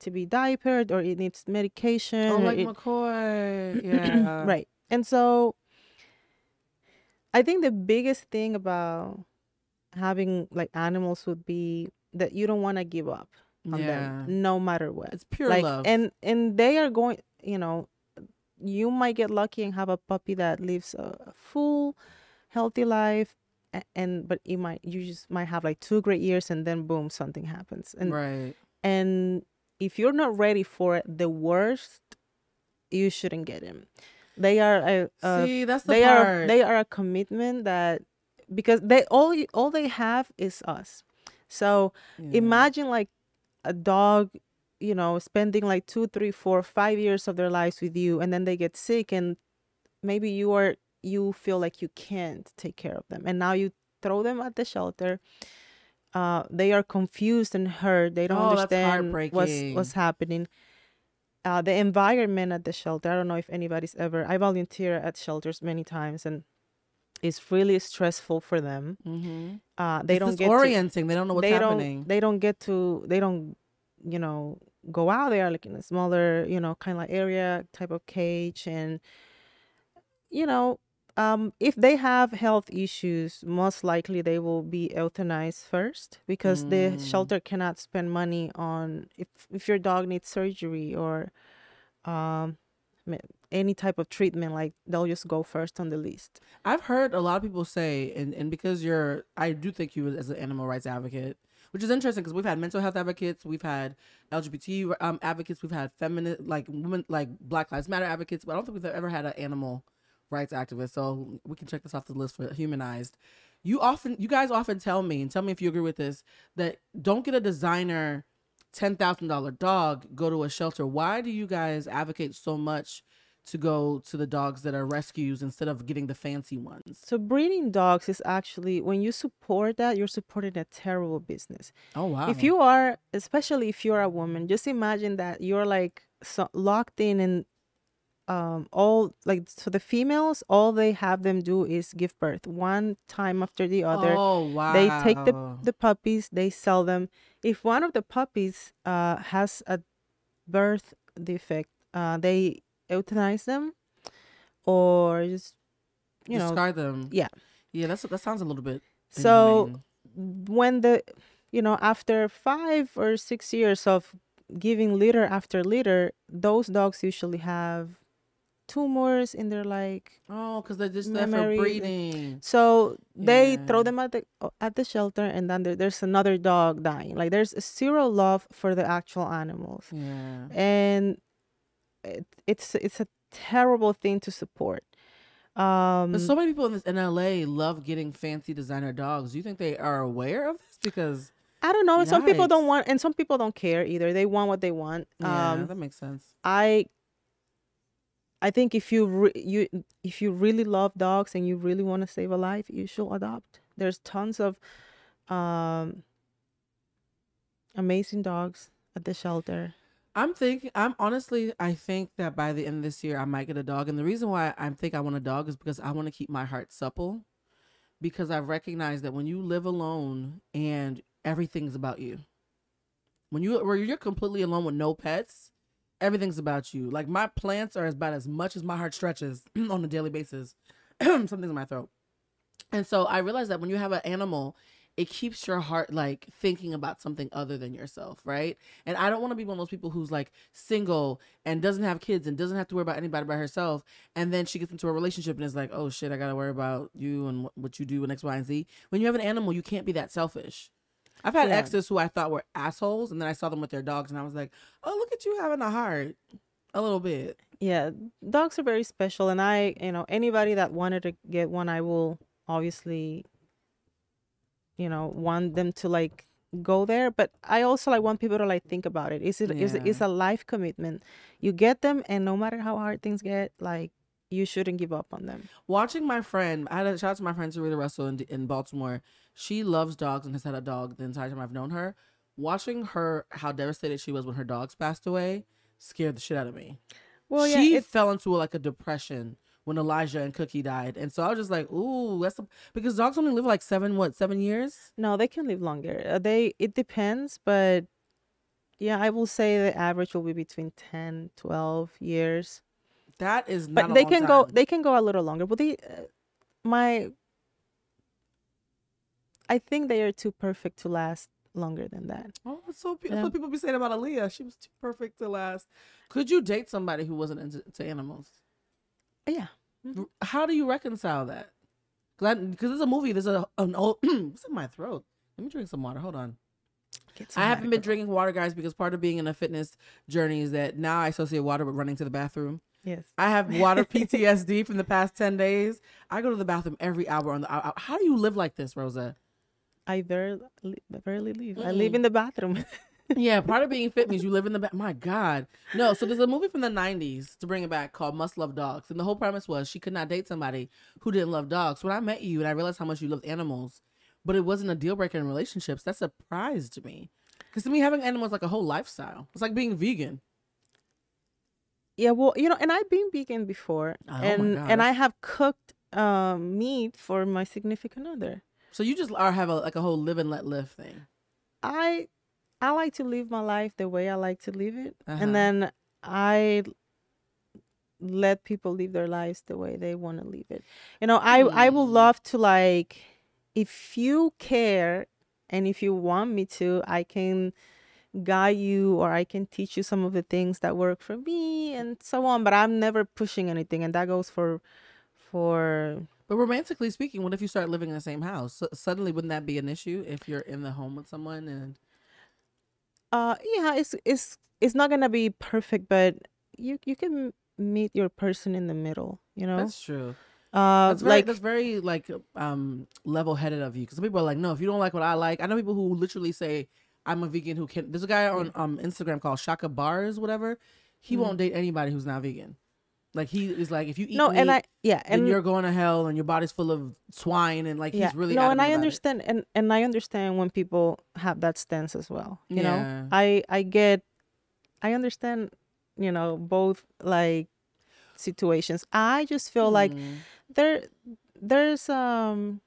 C: to be diapered or it needs medication
B: oh, like
C: it-
B: McCoy. Yeah.
C: right and so i think the biggest thing about having like animals would be that you don't want to give up on
B: Yeah.
C: them no matter what
B: It's pure
C: like
B: love.
C: and and they are going you know you might get lucky and have a puppy that lives a full healthy life and but you might you just might have like two great years and then boom something happens and
B: right.
C: and if you're not ready for the worst you shouldn't get him they are a, a
B: See, that's the
C: they
B: part.
C: are they are a commitment that because they all all they have is us so imagine like a dog you know spending like two three four five years of their lives with you and then they get sick and maybe you are you feel like you can't take care of them and now you throw them at the shelter uh they are confused and hurt they don't
B: Oh,
C: understand what's what's happening. Uh the environment at the shelter i don't know if anybody's ever i volunteer at shelters many times and it's really stressful for them
B: Mm-hmm.
C: uh they
B: it's
C: don't get to,
B: they don't know what's
C: they
B: happening.
C: don't they don't get to they don't you know go out there like in a smaller you know kind of like area type of cage and you know um if they have health issues most likely they will be euthanized first because the
B: Mm.
C: shelter cannot spend money on if if your dog needs surgery or um ma- any type of treatment like they'll just go first on the list
B: I've heard a lot of people say, and, and because you're, I do think you as an animal rights advocate, which is interesting because we've had mental health advocates, we've had LGBT um, advocates, we've had feminist, like women, like Black Lives Matter advocates, but I don't think we've ever had an animal rights activist. So we can check this off the list for humanized. You often, you guys often tell me, and tell me if you agree with this, that don't get a designer ten thousand dollar dog. Go to a shelter. Why do you guys advocate so much? To go to the dogs that are rescues instead of getting the fancy ones.
C: So breeding dogs is actually when you support that, you're supporting a terrible business.
B: Oh wow!
C: If you are, especially if you're a woman, just imagine that you're like so locked in and um all like so the females all they have them do is give birth one time after the other.
B: oh wow!
C: They take the the puppies, they sell them. If one of the puppies uh has a birth defect, uh they euthanize them or just you know
B: discard them.
C: yeah.
B: yeah. That's that sounds a little bit.
C: So when the you know after five or six years of giving litter after litter those dogs usually have tumors in their like
B: oh, because they're just there for breeding.
C: so they
B: Yeah.
C: throw them at the at the shelter and then there, there's another dog dying like there's zero love for the actual animals
B: Yeah.
C: and it, it's it's a terrible thing to support um
B: But so many people in this in LA love getting fancy designer dogs. Do you think they are aware of this? Because
C: i don't know some people don't want and some people don't care either they want what they want
B: yeah,
C: um
B: that makes sense.
C: I I think if you re- you if you really love dogs and you really want to save a life, you should adopt. There's tons of um amazing dogs at the shelter.
B: I'm thinking. I'm honestly. I think that by the end of this year, I might get a dog, and the reason why I think I want a dog is because I want to keep my heart supple. Because I've recognized that when you live alone and everything's about you, when you where you're completely alone with no pets, everything's about you. Like my plants are about as much as my heart stretches on a daily basis. Something's in my throat. And so I realized that when you have an animal, it keeps your heart like thinking about something other than yourself, right? And I don't want to be one of those people who's like single and doesn't have kids and doesn't have to worry about anybody by herself. And then she gets into a relationship and is like, oh shit, I got to worry about you and what you do and X, Y, and Z. When you have an animal, you can't be that selfish. I've had yeah. exes who I thought were assholes, and then I saw them with their dogs, and I was like, "Oh, look at you having a heart, a little bit."
C: Yeah, dogs are very special, and I, you know, anybody that wanted to get one, I will obviously, you know, want them to like go there. But I also like want people to like think about it. Is it yeah. is it is a life commitment? You get them, and no matter how hard things get, like you shouldn't give up on them.
B: Watching my friend, I had a shout out to my friend Sarita Russell in, in Baltimore. She loves dogs and has had a dog the entire time I've known her. Watching her, how devastated she was when her dogs passed away, scared the shit out of me. Well, she yeah, fell into like a depression when Elijah and Cookie died, and so I was just like, "Ooh, that's a, because dogs only live like seven, what, seven years?"
C: No, they can live longer. Uh, they it depends, but yeah, I will say the average will be between 10, 12 years.
B: That is not.
C: But they can time. go. They can go a little longer. But they, uh, my, I think they are too perfect to last longer than that.
B: Oh, so yeah. that's what people be saying about Aaliyah. She was too perfect to last. Could you date somebody who wasn't into, into animals?
C: Yeah.
B: Mm-hmm. How do you reconcile that? Because there's a movie. There's a an old. what's in my throat? Let me drink some water. Hold on. I haven't been drinking water, guys, because part of being in a fitness journey is that now I associate water with running to the bathroom.
C: Yes.
B: I have water PTSD from the past 10 days. I go to the bathroom every hour on the hour. How do you live like this, Rosa?
C: I barely, barely leave. Mm-mm. I live in the bathroom.
B: yeah, part of being fit means you live in the bath. My God. No, so there's a movie from the 90s to bring it back called Must Love Dogs. And the whole premise was she could not date somebody who didn't love dogs. When I met you and I realized how much you loved animals, but it wasn't a deal breaker in relationships, that surprised me. Because to me, having animals like a whole lifestyle. It's like being vegan.
C: Yeah, well, you know, and I've been vegan before, oh and and I have cooked um, meat for my significant other.
B: So you just are have a like a whole live and let live thing.
C: I I like to live my life the way I like to live it, uh-huh. and then I let people live their lives the way they want to live it. You know, I mm. I would love to like if you care and if you want me to, I can guide you or I can teach you some of the things that work for me and so on. But I'm never pushing anything, and that goes for for.
B: But romantically speaking, what if you start living in the same house? So suddenly, wouldn't that be an issue if you're in the home with someone and?
C: Uh, yeah, it's it's it's not gonna be perfect, but you you can meet your person in the middle. You know,
B: that's true. Uh, that's very, like that's very like um level headed of you because people are like, no, if you don't like what I like, I know people who literally say I'm a vegan who can. There's a guy on um Instagram called Shaka Bars, whatever. He mm won't date anybody who's not vegan. Like he is like, if you eat no, meat, and I yeah, and you're going to hell, and your body's full of swine, and like yeah, he's really
C: no. And I understand, it. and and I understand when people have that stance as well. You yeah. know, I I get, I understand, you know, both like situations. I just feel mm. like there there's um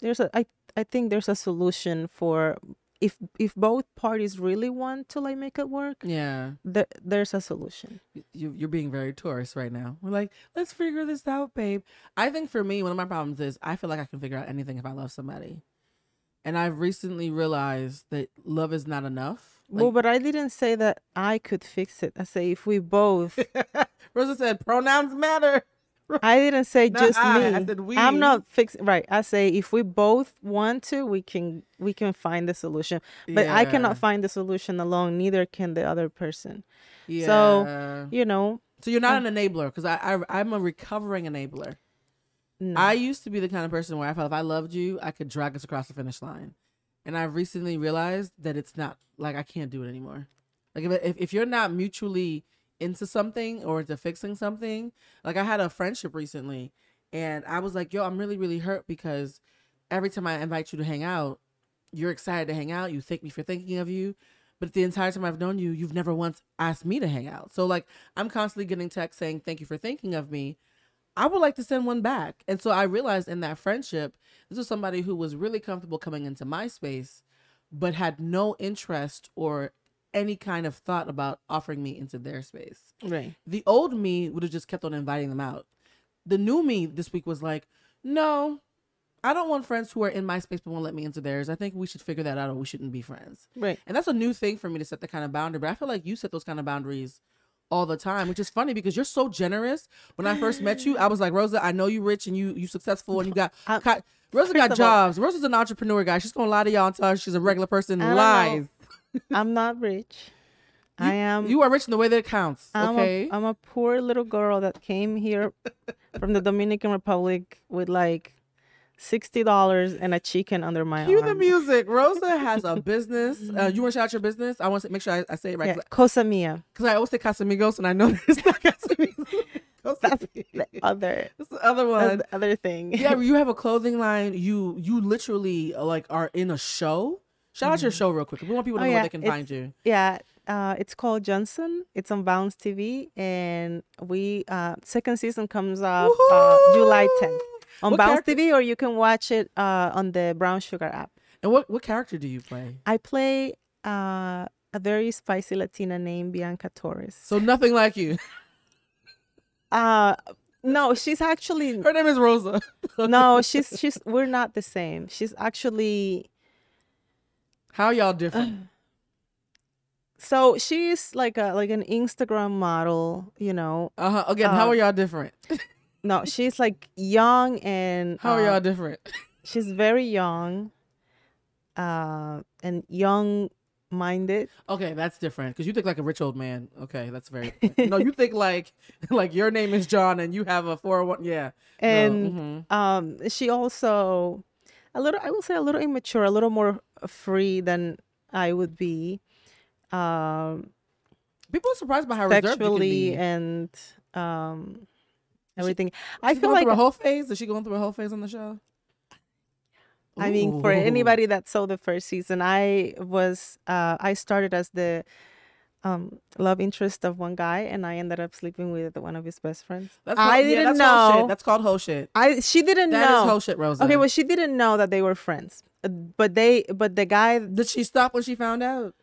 C: there's a I I think there's a solution for if if both parties really want to like make it work
B: yeah.
C: th- there's a solution.
B: You, you're being very Taurus right now. We're like let's figure this out babe. I think for me one of my problems is i feel like i can figure out anything if i love somebody. And i've recently realized that love is not enough.
C: Like, well but i didn't say that i could fix it. I say if we both
B: rosa said pronouns matter
C: I didn't say just I, me. I said we. I'm not fixing right. I say if we both want to, we can we can find the solution. But yeah. I cannot find the solution alone. Neither can the other person. Yeah. So you know.
B: So you're not an enabler because I, I I'm a recovering enabler. No. I used to be the kind of person where I felt if I loved you, I could drag us across the finish line, and I've recently realized that it's not like I can't do it anymore. Like if if you're not mutually into something or into fixing something. Like I had a friendship recently and I was like, yo, I'm really, really hurt because every time I invite you to hang out, you're excited to hang out. You thank me for thinking of you. but the entire time I've known you, you've never once asked me to hang out. So like I'm constantly getting texts saying thank you for thinking of me. I would like to send one back. And so I realized in that friendship, this was somebody who was really comfortable coming into my space, but had no interest or any kind of thought about offering me into their space.
C: Right.
B: The old me would have just kept on inviting them out. The new me this week was like, no, I don't want friends who are in my space but won't let me into theirs. I think we should figure that out or we shouldn't be friends.
C: Right.
B: And that's a new thing for me to set the kind of boundary. But I feel like you set those kind of boundaries all the time, which is funny because you're so generous. When I first met you, I was like, Rosa, I know you're rich and you you successful and you got
C: uh,
B: I'm- Rosa got
C: of all-
B: jobs. Rosa's an entrepreneur guy. She's gonna lie to y'all and tell she's a regular person.
C: I
B: Lies.
C: I'm not rich. I am.
B: You are rich in the way that it counts.
C: I'm,
B: Okay.
C: a, I'm a poor little girl that came here from the Dominican Republic with like sixty dollars and a chicken under my arm.
B: Cue the music. Rosa has a business. Uh, you want to shout out your business? I want to make sure I, I say it right
C: Yeah, Cosa Mia.
B: because I always say Casamigos and I know it's not Casamigos.
C: That's the other.
B: That's the other one.
C: the other thing.
B: yeah, you have a clothing line. You you literally uh, like are in a show. Shout out your show real quick. We want people to
C: Oh,
B: know where they can
C: it's-
B: find you.
C: Yeah, uh, it's called Johnson. It's on Bounce TV, and we uh, second season comes up uh, July 10th on
B: What
C: Bounce
B: character-
C: TV, or you can watch it uh, on the Brown Sugar app.
B: And what what character do you play?
C: I play uh, a very spicy Latina named Bianca Torres.
B: So nothing like you.
C: Uh, no, she's actually
B: Her name is Rosa.
C: no, she's she's we're not the same. She's actually
B: How y'all different?
C: so she's like a like an Instagram model, you know.
B: Uh huh. Again, how
C: uh,
B: are y'all different?
C: No, she's like young and
B: How are
C: uh,
B: y'all different?
C: she's very young uh and young minded
B: Okay, that's different because you think like a rich old man. Okay, that's very. no, you think like like your name is John and you have a four hundred one. Yeah. No,
C: and
B: mhm.
C: um she also a little i will say a little immature a little more free than i would be um
B: people are surprised by how reserved
C: sexually
B: be.
C: and um everything i feel like
B: through a whole phase. Is she going through a whole phase on the show?
C: I mean, for anybody that saw the first season, I was uh, I started as the um, love interest of one guy, and I ended up sleeping with one of his best friends.
B: That's
C: I
B: yeah,
C: didn't
B: that's whole
C: know.
B: shit. That's called whole shit.
C: I she didn't
B: That
C: know.
B: That is whole shit, Rosa.
C: okay, well, she didn't know that they were friends, Uh, but they but the guy,
B: did she stop when she found out?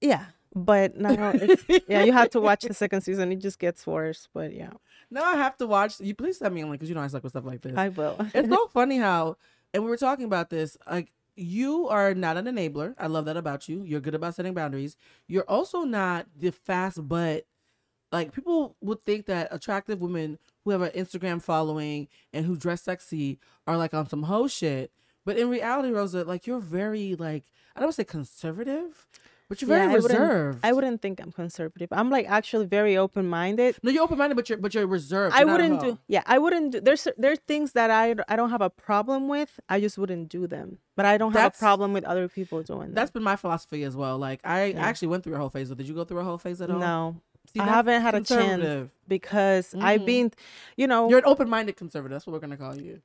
C: yeah. But now, it's, yeah, you have to watch the second season. It just gets worse. But yeah,
B: No, I have to watch. You please send me a link because you know I suck with stuff like this.
C: I will.
B: it's so funny how, and we were talking about this. Like you are not an enabler. I love that about you. You're good about setting boundaries. You're also not the fast butt. Like people would think that attractive women who have an Instagram following and who dress sexy are like on some hoe shit. But in reality, Rosa, like you're very like I don't say conservative, but you're very
C: Yeah, I wouldn't-
B: reserved.
C: I wouldn't think I'm conservative. I'm like actually very open minded.
B: no, you're open minded, but you're but you're reserved.
C: I wouldn't do. Yeah, I wouldn't do. There's there's things that I I don't have a problem with. I just wouldn't do them. But I don't have
B: That's-
C: a problem with other people doing them.
B: That's been my philosophy as well. Like I
C: Yeah.
B: actually went through a whole phase. Did you go through a whole phase at all?
C: no,
B: See,
C: I haven't had a chance because I've
B: Mhm.
C: been, you know,
B: You're an open-minded conservative. That's what we're gonna call you.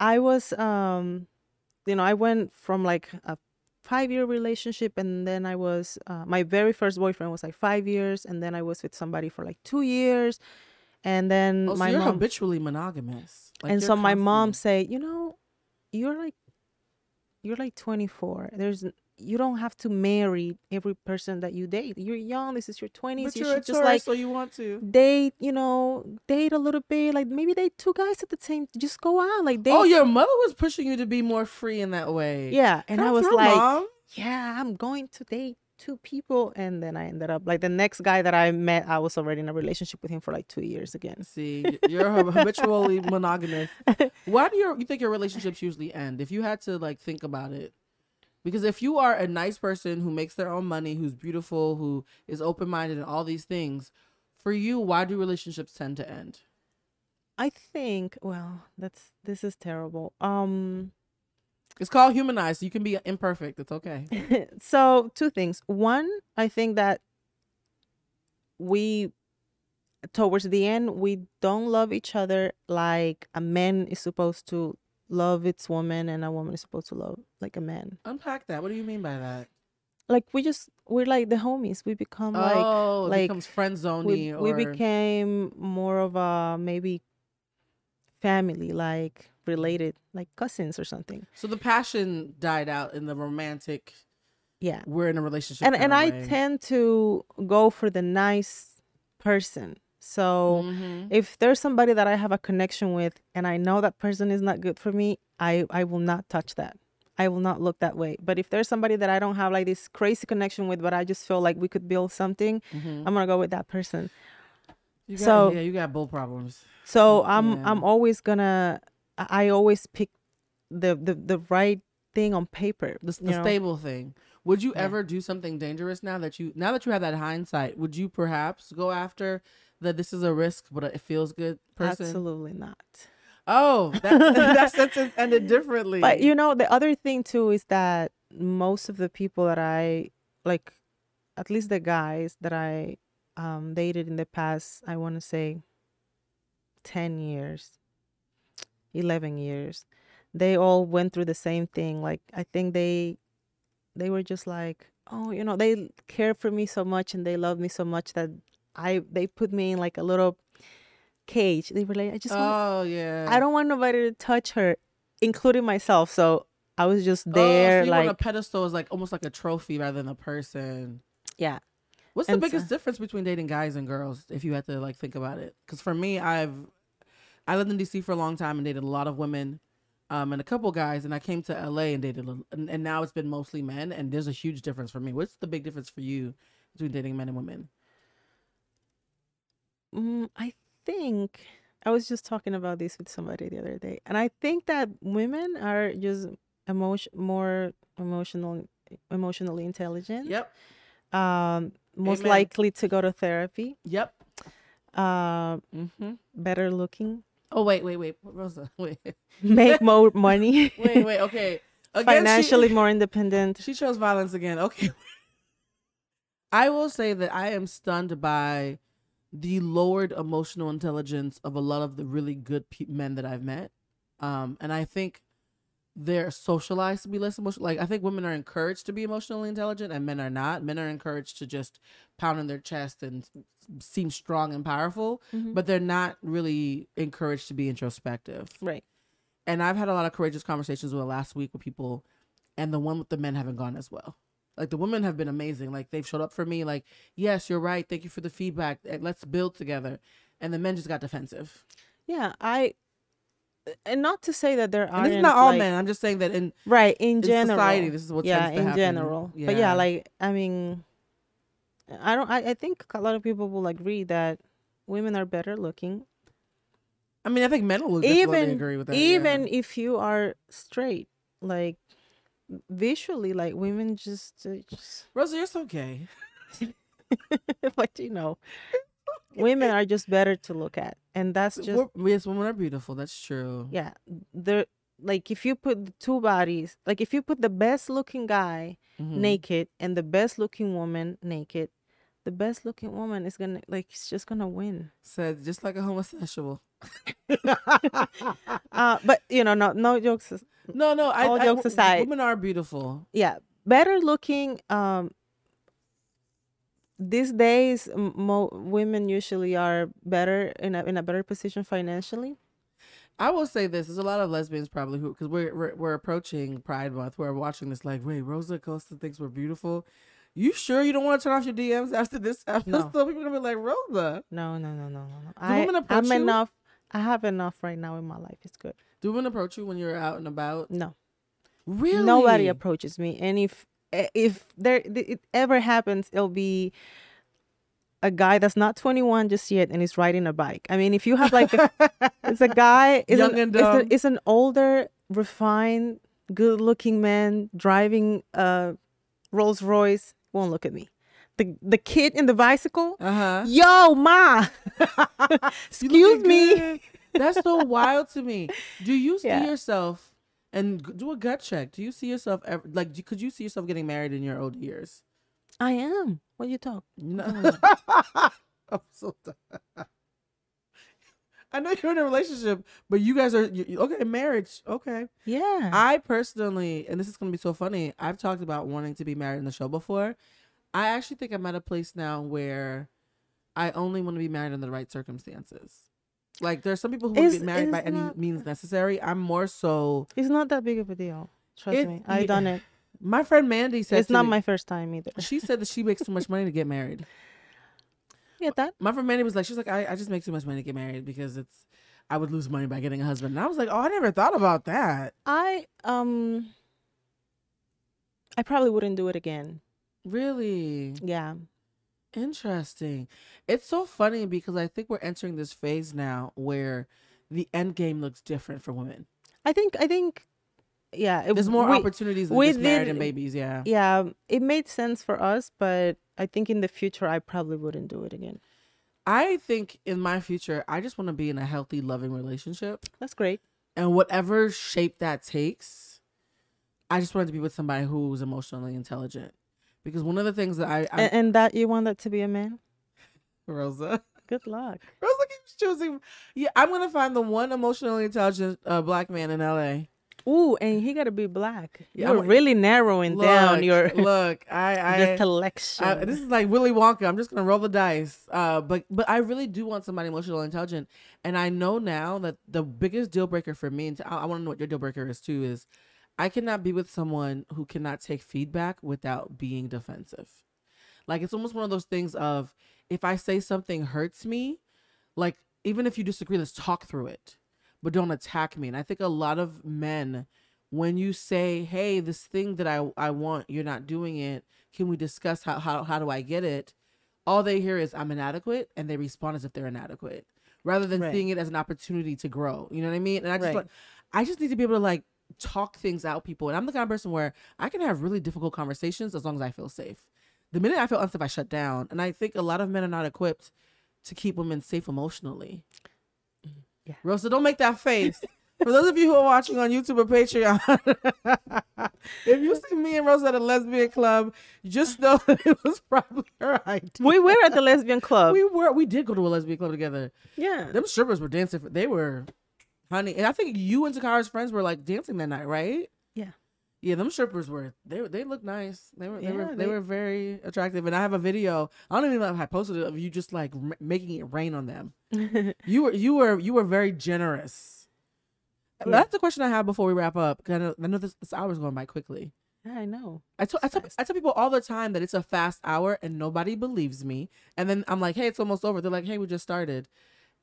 C: I was um, you know, I went from like a five year relationship and then I was uh, my very first boyfriend was like five years and then I was with somebody for like two years, and then
B: Oh, so
C: my
B: you're
C: mom
B: habitually monogamous. Like,
C: and so my mom
B: constantly-
C: say you know you're like you're like 24 there's you don't have to marry every person that you date you're young this is your 20s
B: But
C: you should just like
B: so you want to.
C: date you know date a little bit like maybe date two guys at the same just go out like oh, date
B: Oh, your mother was pushing you to be more free in that way.
C: yeah and i was like
B: Mom.
C: yeah i'm going to date two people and then i ended up like the next guy that i met i was already in a relationship with him for like two years again
B: See, you're hab- habitually monogamous. Why do your you think your relationships usually end? If you had to like think about it, because if you are a nice person who makes their own money, who's beautiful, who is open minded, and all these things, for you, why do relationships tend to end?
C: i think well that's this is terrible um
B: It's called humanized. You can be imperfect. It's okay.
C: so two things one i think that we towards the end we don't love each other like a man is supposed to love its woman and a woman is supposed to love like a man
B: Unpack that. What do you mean by that?
C: like we just we're like the homies. We become like
B: oh, it
C: like,
B: becomes friend zoney
C: we,
B: or
C: we became more of a maybe family like related like cousins or something
B: so the passion died out in the romantic.
C: yeah
B: We're in a relationship,
C: and and i
B: way.
C: tend to go for the nice person so
B: Mhm.
C: if there's somebody that i have a connection with and i know that person is not good for me i i will not touch that i will not look that way but if there's somebody that i don't have like this crazy connection with but i just feel like we could build something
B: Mhm.
C: i'm gonna go with that person
B: You got,
C: so-
B: yeah, you got bull problems.
C: So I'm
B: Yeah.
C: I'm always gonna I I always pick the the the right thing on paper.
B: The, the stable thing. Would you
C: Yeah.
B: ever do something dangerous now that you now that you have that hindsight? Would you perhaps go after the this is a risk but it feels good person?
C: Absolutely not.
B: Oh, that, that sentence ended differently.
C: But you know the other thing too is that most of the people that I like, at least the guys that I um dated in the past, I want to say ten years, eleven years, they all went through the same thing. Like I think they they were just like, oh, you know, they care for me so much and they love me so much that I they put me in like a little cage. They were like, I just want,
B: oh yeah.
C: I don't want nobody to touch her, including myself. So I was just
B: Oh, so
C: there,
B: you
C: like,
B: want a pedestal is like almost like a trophy rather than a person.
C: yeah,
B: What's the
C: And so-
B: biggest difference between dating guys and girls if you had to like think about it? Because for me, I've I lived in DC for a long time and dated a lot of women, um, and a couple guys, and I came to LA and dated, a- and, and now it's been mostly men, and there's a huge difference for me. What's the big difference for you between dating men and women?
C: Mm, I think I was just talking about this with somebody the other day, and I think that women are just emotion more emotional, emotionally intelligent.
B: Yep,
C: Um, most
B: Amen.
C: likely to go to therapy.
B: yep.
C: Uh,
B: Mm-hmm.
C: better looking,
B: Oh wait, wait, wait, Rosa, wait,
C: make more money,
B: wait, wait. Okay, Again, she-
C: financially more independent.
B: She chose violence again. Okay. I will say that I am stunned by the lowered emotional intelligence of a lot of the really good pe- men that I've met. Um, and I think they're socialized to be less emotional. Like, I think women are encouraged to be emotionally intelligent and men are not. Men are encouraged to just pound on their chest and seem strong and powerful,
C: Mhm.
B: but they're not really encouraged to be introspective
C: Right.
B: and I've had a lot of courageous conversations with the last week with people, and the one with the men haven't gone as well. Like the women have been amazing. Like they've showed up for me. Like, yes, you're right. Thank you for the feedback. Eh, let's build together. And the men just got defensive.
C: Yeah, I and not to say that there
B: are
C: not
B: this is not all
C: like-
B: men. I'm just saying that in
C: right in
B: in
C: general.
B: society, this is what
C: yeah,
B: tends
C: in
B: happen.
C: general. But
B: Yeah.
C: yeah, like I mean, I don't. I, I think a lot of people will agree that women are better looking,
B: I mean, I think men will
C: even
B: agree with that.
C: even
B: yeah.
C: if you are straight. Like visually, like women just, uh, just
B: Rosa, you're so gay.
C: but you know, women are just better to look at, and that's just
B: We're- yes, women are beautiful. That's true.
C: yeah. They're like if you put the two bodies, like if you put the best looking guy
B: Mhm.
C: naked and the best looking woman naked, the best looking woman is gonna like she's just gonna win.
B: Said just like a homosexual.
C: Uh, but you know, no, no jokes.
B: no, no. I,
C: All
B: I-
C: jokes
B: w-
C: aside.
B: women are beautiful.
C: Yeah, better looking. Um, these days, mo- women usually are better in a in a better position financially.
B: I will say this: there's a lot of lesbians probably who, because we're, we're we're approaching Pride Month, we're watching this like, wait, Rosa Acosta thinks we're beautiful. You sure you don't want to turn off your DMs after this episode?
C: No.
B: People gonna be like, Rosa.
C: No, no, no, no, no.
B: Do women approach
C: I'm
B: you?
C: enough. I have enough right now in my life. It's good.
B: Do women approach you when you're out and about?
C: No,
B: Really?
C: nobody approaches me, and if eh, if there it ever happens, it'll be a guy that's not 21 just yet and is riding a bike. I mean, if you have like a, it's a guy, it's,
B: Young
C: an,
B: and
C: it's,
B: dumb.
C: a, it's an older, refined, good-looking man driving a Rolls Royce. Won't look at me. The the kid in the bicycle.
B: Uh huh.
C: Yo, ma. Excuse me.
B: That's so wild to me. Do you see
C: Yeah.
B: yourself and do a gut check? Do you see yourself ever, like? Could you see yourself getting married in your older years?
C: I am. What you talk?
B: No. I'm so done. I know you're in a relationship, but you guys are you, okay. Marriage, okay.
C: Yeah.
B: I personally, and this is gonna be so funny. I've talked about wanting to be married in the show before. I actually think I'm at a place now where I only want to be married in the right circumstances. Like there's some people who
C: It's-
B: would get married by
C: it's
B: any means necessary. I'm more so.
C: it's not that big of a deal. Trust
B: It-
C: me. I've done it.
B: My friend Mandy said
C: It's not
B: me-
C: my first time either.
B: She said that she makes too much money to get married.
C: You get that?
B: My friend Mandy was like, she's like, I, I just make too much money to get married because it's, I would lose money by getting a husband. And I was like, oh, I never thought about that.
C: I um I probably wouldn't do it again.
B: Really
C: Yeah.
B: interesting. It's so funny because I think we're entering this phase now where the end game looks different for women.
C: I think I think yeah, it,
B: There's more
C: we-
B: opportunities than just married and babies. Yeah.
C: Yeah, it made sense for us, but I think in the future I probably wouldn't do it again.
B: I think in my future, I just want to be in a healthy, loving relationship.
C: That's great.
B: And whatever shape that takes, I just wanted to be with somebody who's emotionally intelligent. Because one of the things that I, I
C: and, and that you want that to be a man?
B: Rosa,
C: Good luck.
B: Rosa keeps choosing. Yeah, I'm gonna find the one emotionally intelligent uh, black man in LA.
C: Ooh, and he got to be black.
B: Yeah,
C: You're
B: I'm-
C: really narrowing down your
B: look. I, I,
C: the selection.
B: I, this is like Willy Wonka. I'm just gonna roll the dice. Uh, but but I really do want somebody emotionally intelligent, and I know now that the biggest deal breaker for me, and I, I want to know what your deal breaker is too, is I cannot be with someone who cannot take feedback without being defensive. Like it's almost one of those things of if I say something hurts me, like even if you disagree, let's talk through it, but don't attack me. And I think a lot of men, when you say, "Hey, this thing that I I want, you're not doing it. Can we discuss how how how do I get it?" All they hear is I'm inadequate, and they respond as if they're inadequate, rather than
C: Right.
B: seeing it as an opportunity to grow. You know what I mean? And I just
C: Right.
B: want, I just need to be able to like talk things out, people. And I'm the kind of person where I can have really difficult conversations as long as I feel safe. The minute I feel unsafe, I shut down. And I think a lot of men are not equipped to keep women safe emotionally. Mm-hmm.
C: Yeah.
B: Rosa, don't make that face. For those of you who are watching on YouTube or Patreon, if you see me and Rosa at a lesbian club, just know that it was probably her idea.
C: we were at the lesbian club.
B: We were we did go to a lesbian club together.
C: yeah.
B: Them strippers were dancing. For, they were, honey, and I think you and Takara's friends were like dancing that night, right?
C: Yeah.
B: Yeah, them strippers were they they looked nice. They were they were they,
C: they-
B: were very attractive. And I have a video. I don't even know if I posted it of you just like m- making it rain on them. You were you were you were very generous.
C: Yeah.
B: That's the question I have before we wrap up. 'cause I know, I know this this hour's going by quickly.
C: Yeah, I know.
B: I tell, I, tell, I tell people all the time that it's a fast hour and nobody believes me. And then I'm like, hey, it's almost over. They're like, hey, we just started.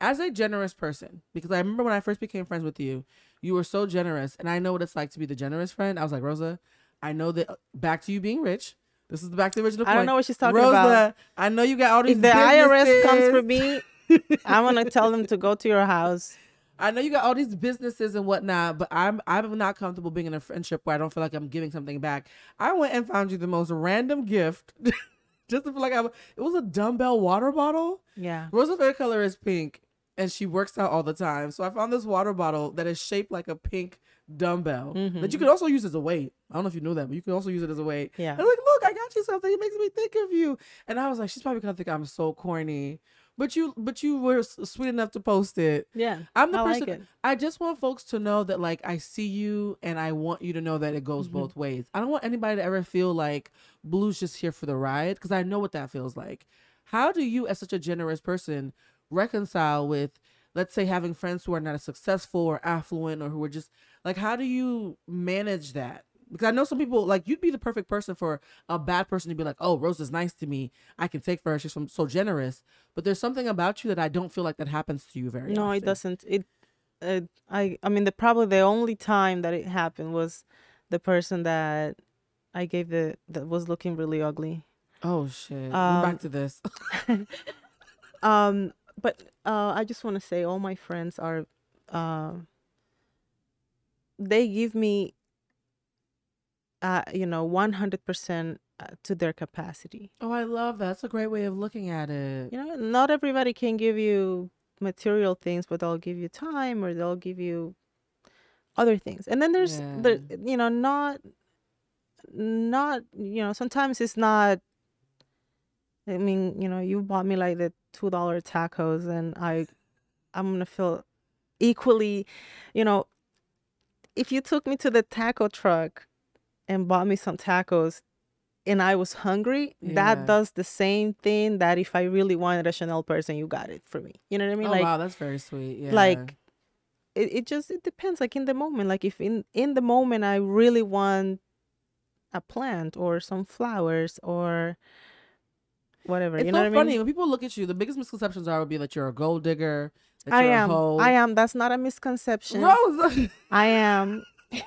B: As a generous person, because I remember when I first became friends with you, you were so generous. And I know what it's like to be the generous friend. I was like, Rosa, I know that uh, back to you being rich. This is the back to the original
C: I don't know what she's talking about.
B: Rosa,
C: about.
B: I know you got all these
C: If the IRS comes for
B: businesses.
C: me, I'm gonna tell them to go to your house.
B: I know you got all these businesses and whatnot, but I'm I'm not comfortable being in a friendship where I don't feel like I'm giving something back. I went and found you the most random gift, just to feel like I. It was a dumbbell water bottle.
C: Yeah.
B: Rosa's favorite color is pink, and she works out all the time. So I found this water bottle that is shaped like a pink dumbbell that you could also use as a weight. I don't know if you knew that, but you can also use it as a weight.
C: Yeah.
B: And I'm like, look, I got you something. It makes me think of you. And I was like, she's probably gonna think I'm so corny. But you, but you were sweet enough to post it.
C: Yeah.
B: I'm the
C: I like
B: person.
C: it.
B: I just want folks to know that like I see you and I want you to know that it goes
C: Mm-hmm.
B: both ways. I don't want anybody to ever feel like Blue's just here for the ride because I know what that feels like. How do you, as such a generous person, reconcile with, let's say, having friends who are not as successful or affluent or who are just like, how do you manage that? Because I know some people like you'd be the perfect person for a bad person to be like, oh, Rose is nice to me. I can take for her. She's from, so generous. But there's something about you that I don't feel like that happens to you very
C: No,
B: often.
C: it doesn't. It, uh, I, I mean, the probably the only time that it happened was the person that I gave the that was looking really ugly.
B: Oh shit.
C: Um,
B: back to this.
C: Um, but uh, I just want to say all my friends are, uh, they give me, uh, you know, one hundred percent uh, to their capacity.
B: oh, I love that. That's a great way of looking at it.
C: You know, not everybody can give you material things, but they'll give you time or they'll give you other things. And then there's the, you know, not, not, you know, sometimes it's not. I mean, you know, you bought me like the two dollar tacos, and I I'm gonna feel equally, you know, if you took me to the taco truck and bought me some tacos and I was hungry,
B: Yeah.
C: that does the same thing that if I really wanted a Chanel purse and you got it for me. You know what I mean?
B: oh
C: like
B: wow, that's very sweet. Yeah.
C: like it, it just it depends like in the moment like if in in the moment i really want a plant or some flowers or whatever
B: it's
C: you know
B: so
C: what
B: funny
C: i mean
B: when people look at you. The biggest misconceptions are would be that you're a gold digger. That
C: i
B: you're
C: am
B: A hoe.
C: i am that's not a misconception
B: Rose,
C: i am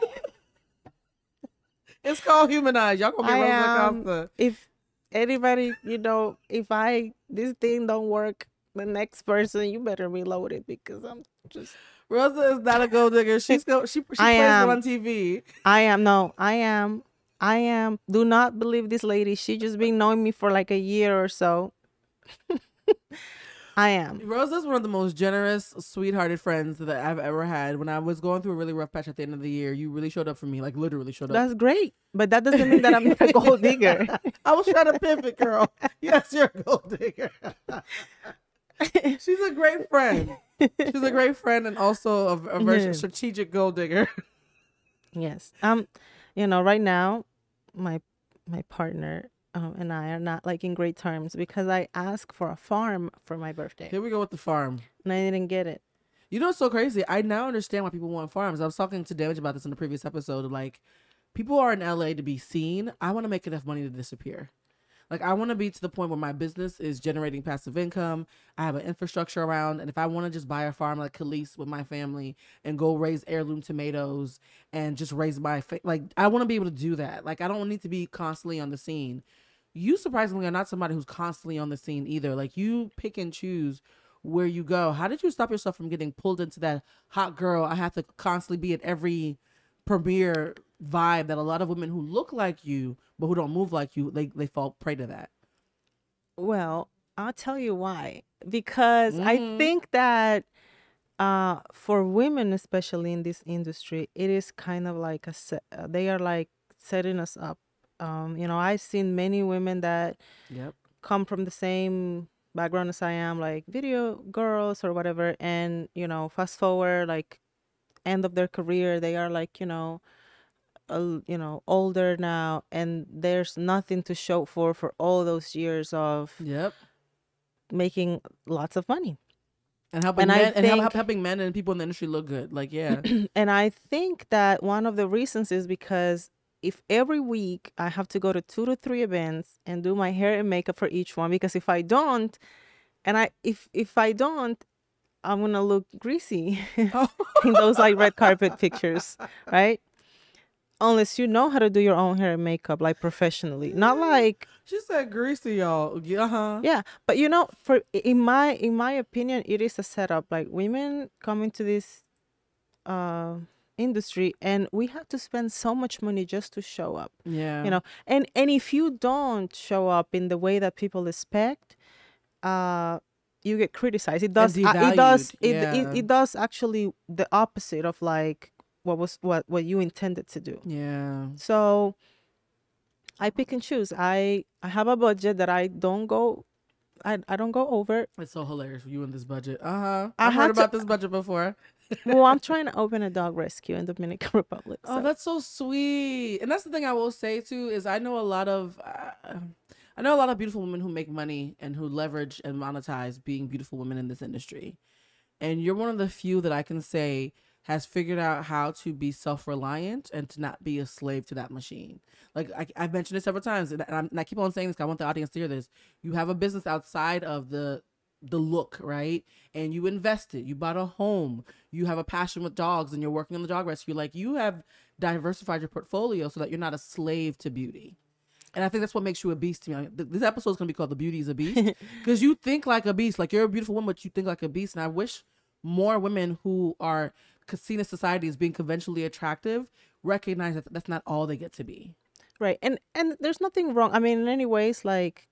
B: it's called humanize. Y'all gonna be
C: I
B: Rosa
C: am-
B: Acosta.
C: if anybody you know if i this thing don't work the next person you better reload it because i'm just
B: Rosa is not a gold digger. She's go. She she plays
C: I
B: it
C: am.
B: on TV.
C: i am no i am i am do not believe this lady she just been knowing me for like a year or so i am
B: Rosa's one of the most generous, sweethearted friends that I've ever had. When I was going through a really rough patch at the end of the year, you really showed up for me. Like literally showed up.
C: That's great, but that doesn't mean that I'm a gold digger.
B: I was trying to pivot, girl. Yes, you're a gold digger. She's a great friend. She's a great friend and also a, a very
C: Yeah.
B: strategic gold digger.
C: yes. Um, you know, right now, my my partner um, and I are not like in great terms because I asked for a farm for my birthday
B: Here we go with the farm.
C: and I didn't get it.
B: You know what's so crazy? I now understand why people want farms. I was talking to Damage about this in the previous episode. Like, people are in LA to be seen. I want to make enough money to disappear. Like, I want to be to the point where my business is generating passive income. I have an infrastructure around, and if I want to just buy a farm like Khalees with my family and go raise heirloom tomatoes and just raise my fa- like, I want to be able to do that. Like, I don't need to be constantly on the scene. You surprisingly are not somebody who's constantly on the scene either. Like, you pick and choose where you go. How did you stop yourself from getting pulled into that hot girl? I have to constantly be at every premiere vibe that a lot of women who look like you but who don't move like you, they they fall prey to that.
C: Well, I'll tell you why. Because I
B: Mhm.
C: think that uh for women especially in this industry, it is kind of like a se- uh, they are like setting us up. Um, you know, I've seen many women that
B: Yep.
C: come from the same background as I am, like video girls or whatever, and you know, fast forward like end of their career, they are like you know, a, you know, older now, and there's nothing to show for for all those years of
B: Yep.
C: making lots of money.
B: And helping
C: And
B: men and help, helping men and people in the industry look good. Like yeah.
C: and I think that one of the reasons is because if every week I have to go to two to three events and do my hair and makeup for each one, because if I don't, and I if if I don't, I'm gonna look greasy in those like red carpet pictures, right? Unless you know how to do your own hair and makeup like professionally, not like
B: she said greasy, y'all. Yeah, huh?
C: yeah but you know for in my in my opinion it is a setup like women come into this uh industry and we have to spend so much money just to show up
B: Yeah.
C: you know and and if you don't show up in the way that people expect uh you get criticized it does uh, it does it,
B: yeah.
C: it it does actually the opposite of like what was what what you intended to do
B: Yeah.
C: so I pick and choose. I I have a budget that I don't go I, I don't go over.
B: It's so hilarious for you in this budget. Uh huh.
C: I
B: I've heard
C: to-
B: about this budget before.
C: Well, I'm trying to open a dog rescue in Dominican Republic.
B: Oh, that's so sweet. And that's the thing I will say too is I know a lot of uh, I know a lot of beautiful women who make money and who leverage and monetize being beautiful women in this industry. And you're one of the few that I can say has figured out how to be self-reliant and to not be a slave to that machine. Like I, I've mentioned this several times, and, I'm, and I keep on saying this. I want the audience to hear this. You have a business outside of the the look, right? And you invested. You bought a home. You have a passion with dogs, and you're working on the dog rescue. Like you have diversified your portfolio so that you're not a slave to beauty. And I think that's what makes you a beast to me. Th- This episode is gonna be called "The Beauty Is a Beast" because you think like a beast. Like you're a beautiful woman, but you think like a beast. And I wish more women who are seen in society as being conventionally attractive recognize that that's not all they get to be.
C: right. And and there's nothing wrong. I mean, in any ways, like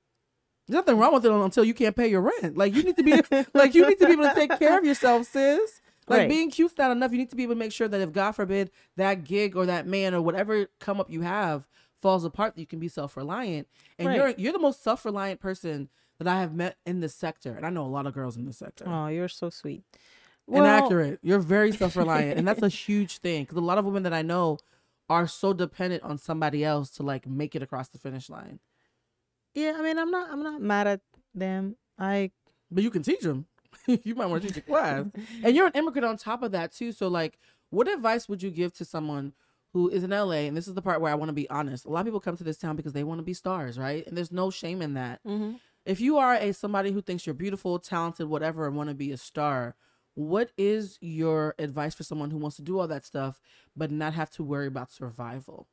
B: There's nothing wrong with it until you can't pay your rent. Like you need to be like you need to be able to take care of yourself, sis. Like
C: Right.
B: being cute's not enough. You need to be able to make sure that if God forbid that gig or that man or whatever come up you have falls apart, that you can be self reliant. And
C: Right.
B: you're you're the most self reliant person that I have met in this sector. And I know a lot of girls in this sector.
C: oh, you're so sweet.
B: well, inaccurate. You're very self reliant, and that's a huge thing because a lot of women that I know are so dependent on somebody else to like make it across the finish line.
C: Yeah, I mean, I'm not, I'm not mad at them. I,
B: but you can teach them. you might want to teach a class, and you're an immigrant on top of that too. So, like, what advice would you give to someone? Who is in LA, and this is the part where I want to be honest. A lot of people come to this town because they want to be stars, right? And there's no shame in that. Mm-hmm. If you are a somebody who thinks you're beautiful, talented, whatever, and want to be a star, what is your advice for someone who wants to do all that stuff but not have to worry about survival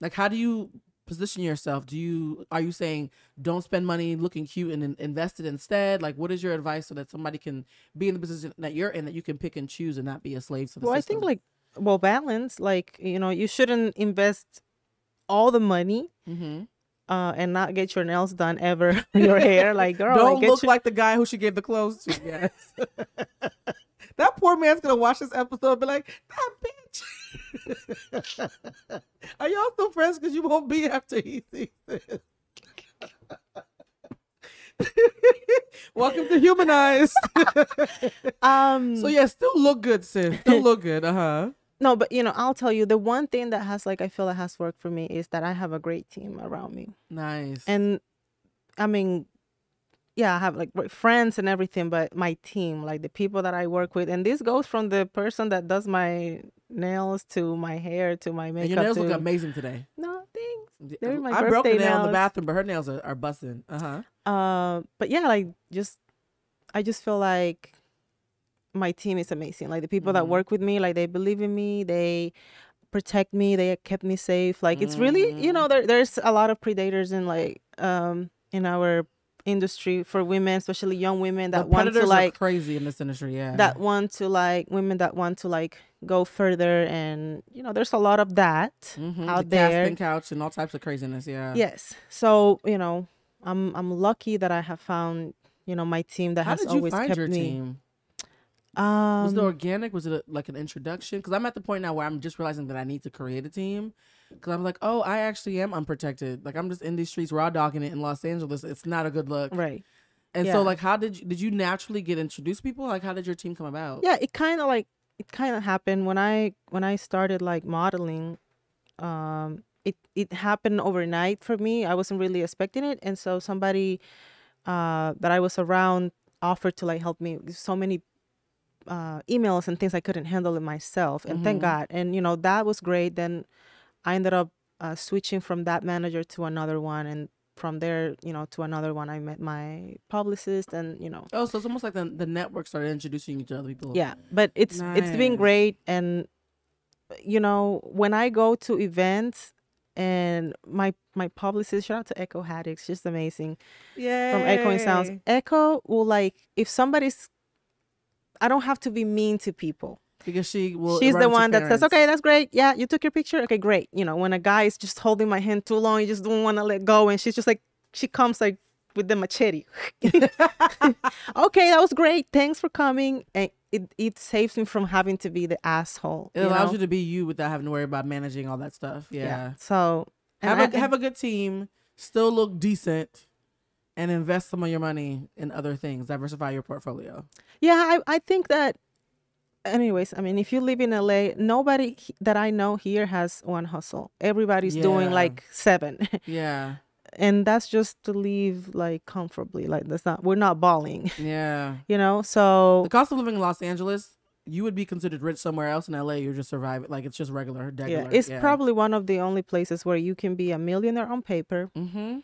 B: like how do you position yourself do you are you saying don't spend money looking cute and invest it instead like what is your advice so that somebody can be in the position that you're in that you can pick and choose and not be a slave to the
C: well
B: system?
C: i think like well balance like you know you shouldn't invest all the money mm-hmm uh, and not get your nails done ever. your hair, like girl,
B: don't
C: like,
B: look
C: your...
B: like the guy who she gave the clothes to. Yes, that poor man's gonna watch this episode and be like, "That bitch." Are y'all still friends? Because you won't be after he sees this. Welcome to Humanized. um. So yeah, still look good, sis. Still look good. Uh huh.
C: No, but you know, I'll tell you the one thing that has like I feel that has worked for me is that I have a great team around me.
B: Nice.
C: And I mean, yeah, I have like friends and everything, but my team, like the people that I work with, and this goes from the person that does my nails to my hair to my makeup. And
B: your nails
C: to...
B: look amazing today.
C: No. They're my
B: I broke
C: a nail
B: nails.
C: in
B: the bathroom, but her nails are, are busting. Uh
C: huh. Uh, but yeah, like just, I just feel like my team is amazing. Like the people mm-hmm. that work with me, like they believe in me. They protect me. They kept me safe. Like it's really, you know, mm. there, there's a lot of predators in like um in our industry for women, especially young women that
B: the
C: want to like
B: crazy in this industry. Yeah,
C: that want to like women that want to like go further, and you know, there's a lot of that mm-hmm. out
B: the
C: there.
B: Casting couch and all types of craziness. Yeah.
C: Yes. So you know, I'm I'm lucky that I have found you know my team that
B: How
C: has always kept me.
B: Team? Um, was it organic? Was it a, like an introduction? Because I'm at the point now where I'm just realizing that I need to create a team. Because I'm like, oh, I actually am unprotected. Like I'm just in these streets raw dogging it in Los Angeles. It's not a good look,
C: right?
B: And yeah. so, like, how did you, did you naturally get introduced people? Like, how did your team come about?
C: Yeah, it kind of like it kind of happened when I when I started like modeling. Um, it it happened overnight for me. I wasn't really expecting it, and so somebody uh, that I was around offered to like help me. So many uh, emails and things I couldn't handle it myself. And mm-hmm. thank God. And, you know, that was great. Then I ended up uh, switching from that manager to another one. And from there, you know, to another one, I met my publicist and, you know.
B: Oh, so it's almost like the, the network started introducing you to other people.
C: Yeah. But it's nice. it's been great. And, you know, when I go to events, and my my publicist shout out to echo haddix just amazing
B: yeah
C: from echoing sounds echo will like if somebody's I don't have to be mean to people
B: because she will.
C: She's the one that says, "Okay, that's great. Yeah, you took your picture. Okay, great." You know, when a guy is just holding my hand too long, you just don't want to let go, and she's just like, she comes like with the machete. okay, that was great. Thanks for coming, and it it saves me from having to be the asshole.
B: It allows
C: know?
B: you to be you without having to worry about managing all that stuff. Yeah. yeah.
C: So
B: have a have a good team. Still look decent and invest some of your money in other things, diversify your portfolio.
C: Yeah, I, I think that anyways, I mean, if you live in LA, nobody that I know here has one hustle. Everybody's yeah. doing like seven.
B: Yeah.
C: and that's just to live like comfortably. Like that's not we're not balling.
B: Yeah.
C: you know, so
B: the cost of living in Los Angeles, you would be considered rich somewhere else in LA. You're just surviving. Like it's just regular, regular.
C: Yeah, it's yeah. probably one of the only places where you can be a millionaire on paper mm-hmm.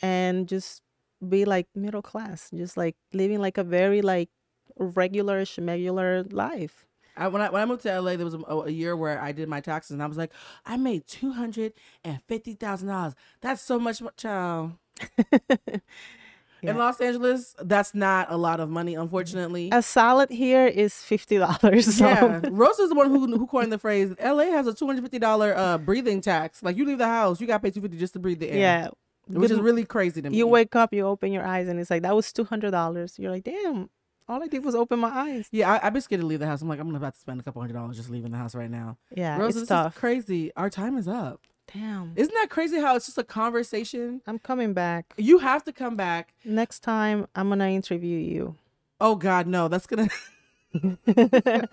C: and just be like middle class, just like living like a very like regular schmegular life.
B: I, when I when I moved to LA, there was a, a, year where I did my taxes, and I was like, I made two hundred and fifty thousand dollars. That's so much, child. yeah. In Los Angeles, that's not a lot of money, unfortunately.
C: A salad here is fifty dollars. So.
B: Yeah, Rose is the one who who coined the phrase. LA has a two hundred fifty dollar uh, breathing tax. Like you leave the house, you got to pay two fifty just to breathe the air.
C: Yeah,
B: which is really crazy to me.
C: You wake up, you open your eyes, and it's like that was two hundred dollars. You're like, damn. All I did was open my eyes.
B: Yeah, I, I've been scared to leave the house. I'm like, I'm about to spend a couple hundred dollars just leaving the house right now.
C: Yeah, Rose, it's tough.
B: crazy. Our time is up.
C: Damn.
B: Isn't that crazy how it's just a conversation?
C: I'm coming back.
B: You have to come back.
C: Next time, I'm going to interview you.
B: Oh God, no, that's gonna.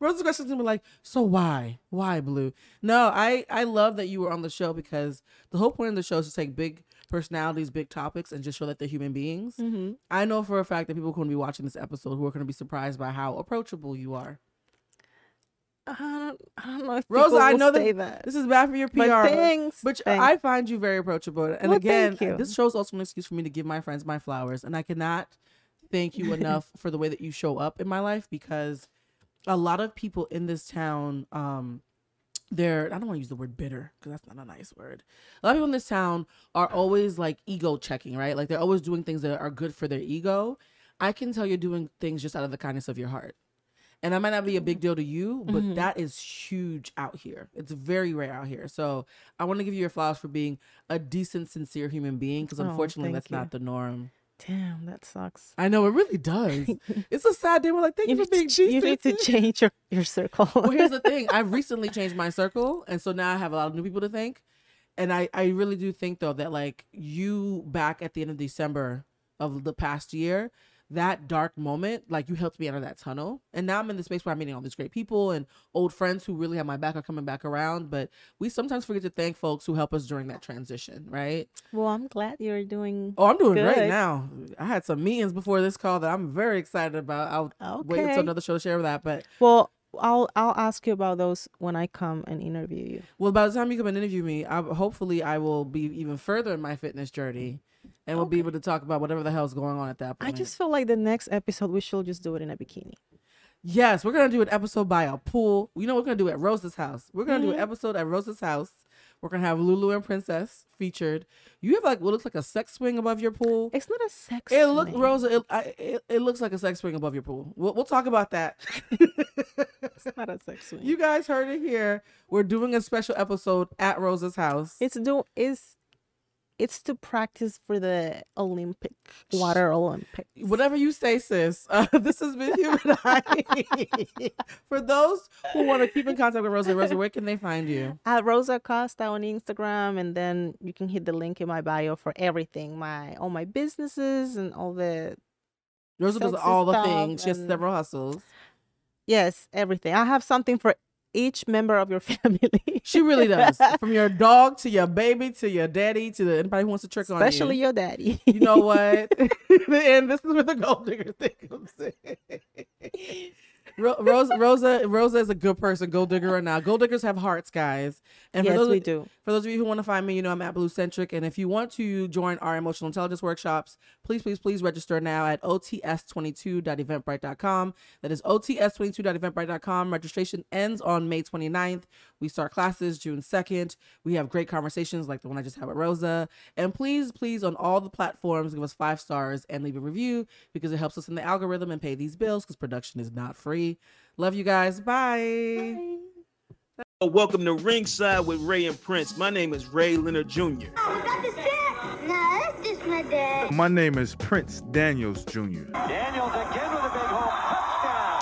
B: Rose's question's gonna be like, so why, why blue? No, I I love that you were on the show because the whole point of the show is to take big personalities, big topics, and just show that they're human beings.
C: Mm-hmm.
B: I know for a fact that people who are going to be watching this episode who are going to be surprised by how approachable you are.
C: I don't, I don't know if
B: Rosa,
C: people
B: I know
C: say
B: that
C: that.
B: this is bad for your PR.
C: But thanks.
B: But
C: thanks.
B: I find you very approachable. And
C: Well,
B: again, this show's also an excuse for me to give my friends my flowers. And I cannot thank you enough for the way that you show up in my life because a lot of people in this town, um, they're I don't want to use the word bitter because that's not a nice word. A lot of people in this town are always like ego checking, right? Like they're always doing things that are good for their ego. I can tell you're doing things just out of the kindness of your heart. And that might not be a big deal to you, but
C: Mhm.
B: that is huge out here. It's very rare out here. So I want to give you your flowers for being a decent, sincere human being because
C: Oh,
B: unfortunately
C: thank
B: that's not the norm.
C: Damn, that sucks.
B: I know it really does. it's a sad day. We're like, thank you,
C: You
B: for being
C: to, you need to change your, your circle.
B: well, here's the thing. I've recently changed my circle, and so now I have a lot of new people to thank. And I, I really do think though that like you back at the end of December of the past year, that dark moment, like you helped me out of that tunnel. And now I'm in the space where I'm meeting all these great people and old friends who really have my back are coming back around. But we sometimes forget to thank folks who help us during that transition, right?
C: well, I'm glad you're doing.
B: Oh, I'm doing great
C: Good.
B: now. I had some meetings before this call that I'm very excited about. I'll wait
C: Okay.
B: until another show to share that. But
C: Well, I'll I'll ask you about those when I come and interview you.
B: Well, by the time you come and interview me, I, hopefully I will be even further in my fitness journey, and we'll be able to talk about whatever the hell's going on at that point.
C: I just feel like the next episode we should just do it in a bikini.
B: yes, we're gonna do an episode by a pool. You know, what we're gonna do at Rosa's house. We're gonna do an
C: Mhm.
B: episode at Rosa's house. We're gonna have Lulu and Princess featured. You have like what looks like a sex swing above your pool.
C: It's not a sex.
B: It look
C: swing.
B: Rosa. It, I, it, it looks like a sex swing above your pool. We'll, we'll talk about that.
C: It's not a sex swing.
B: you guys heard it here. We're doing a special episode at Rosa's house.
C: It's do is it's to practice for the Olympic water Olympics.
B: whatever you say, sis. Uh, this has been Human Eye. For those who want to keep in contact with Rosa, Rosa, where can they find you?
C: At Rosa Acosta on Instagram, and then you can hit the link in my bio for everything, my all my businesses and all the
B: Rosa does all the things. She has several hustles.
C: yes, everything. I have something for each member of your family.
B: She really does. From your dog to your baby to your daddy to the, anybody who wants to trick on you.
C: especially your daddy.
B: You know what? and this is where the gold digger thing comes in. Ro- Rosa, Rosa, Rosa is a good person. Gold digger or not. Gold diggers have hearts, guys. And for
C: yes,
B: those
C: we do.
B: For those of you who want to find me, you know I'm at Blue Centric. And if you want to join our emotional intelligence workshops, please, please, please register now at ots22.eventbrite.com. That is ots22.eventbrite.com. Registration ends on May 29th. We start classes June 2nd. We have great conversations like the one I just had with Rosa. And please, please, on all the platforms, give us five stars and leave a review because it helps us in the algorithm and pay these bills because production is not free. Love you guys. Bye.
A: Welcome to Ringside with Ray and Prince. My name is Ray Leonard Jr.
D: Oh, is that the set? No, that's just my dad.
E: My name is Prince Daniels Jr.
F: Daniels again with a big home touchdown.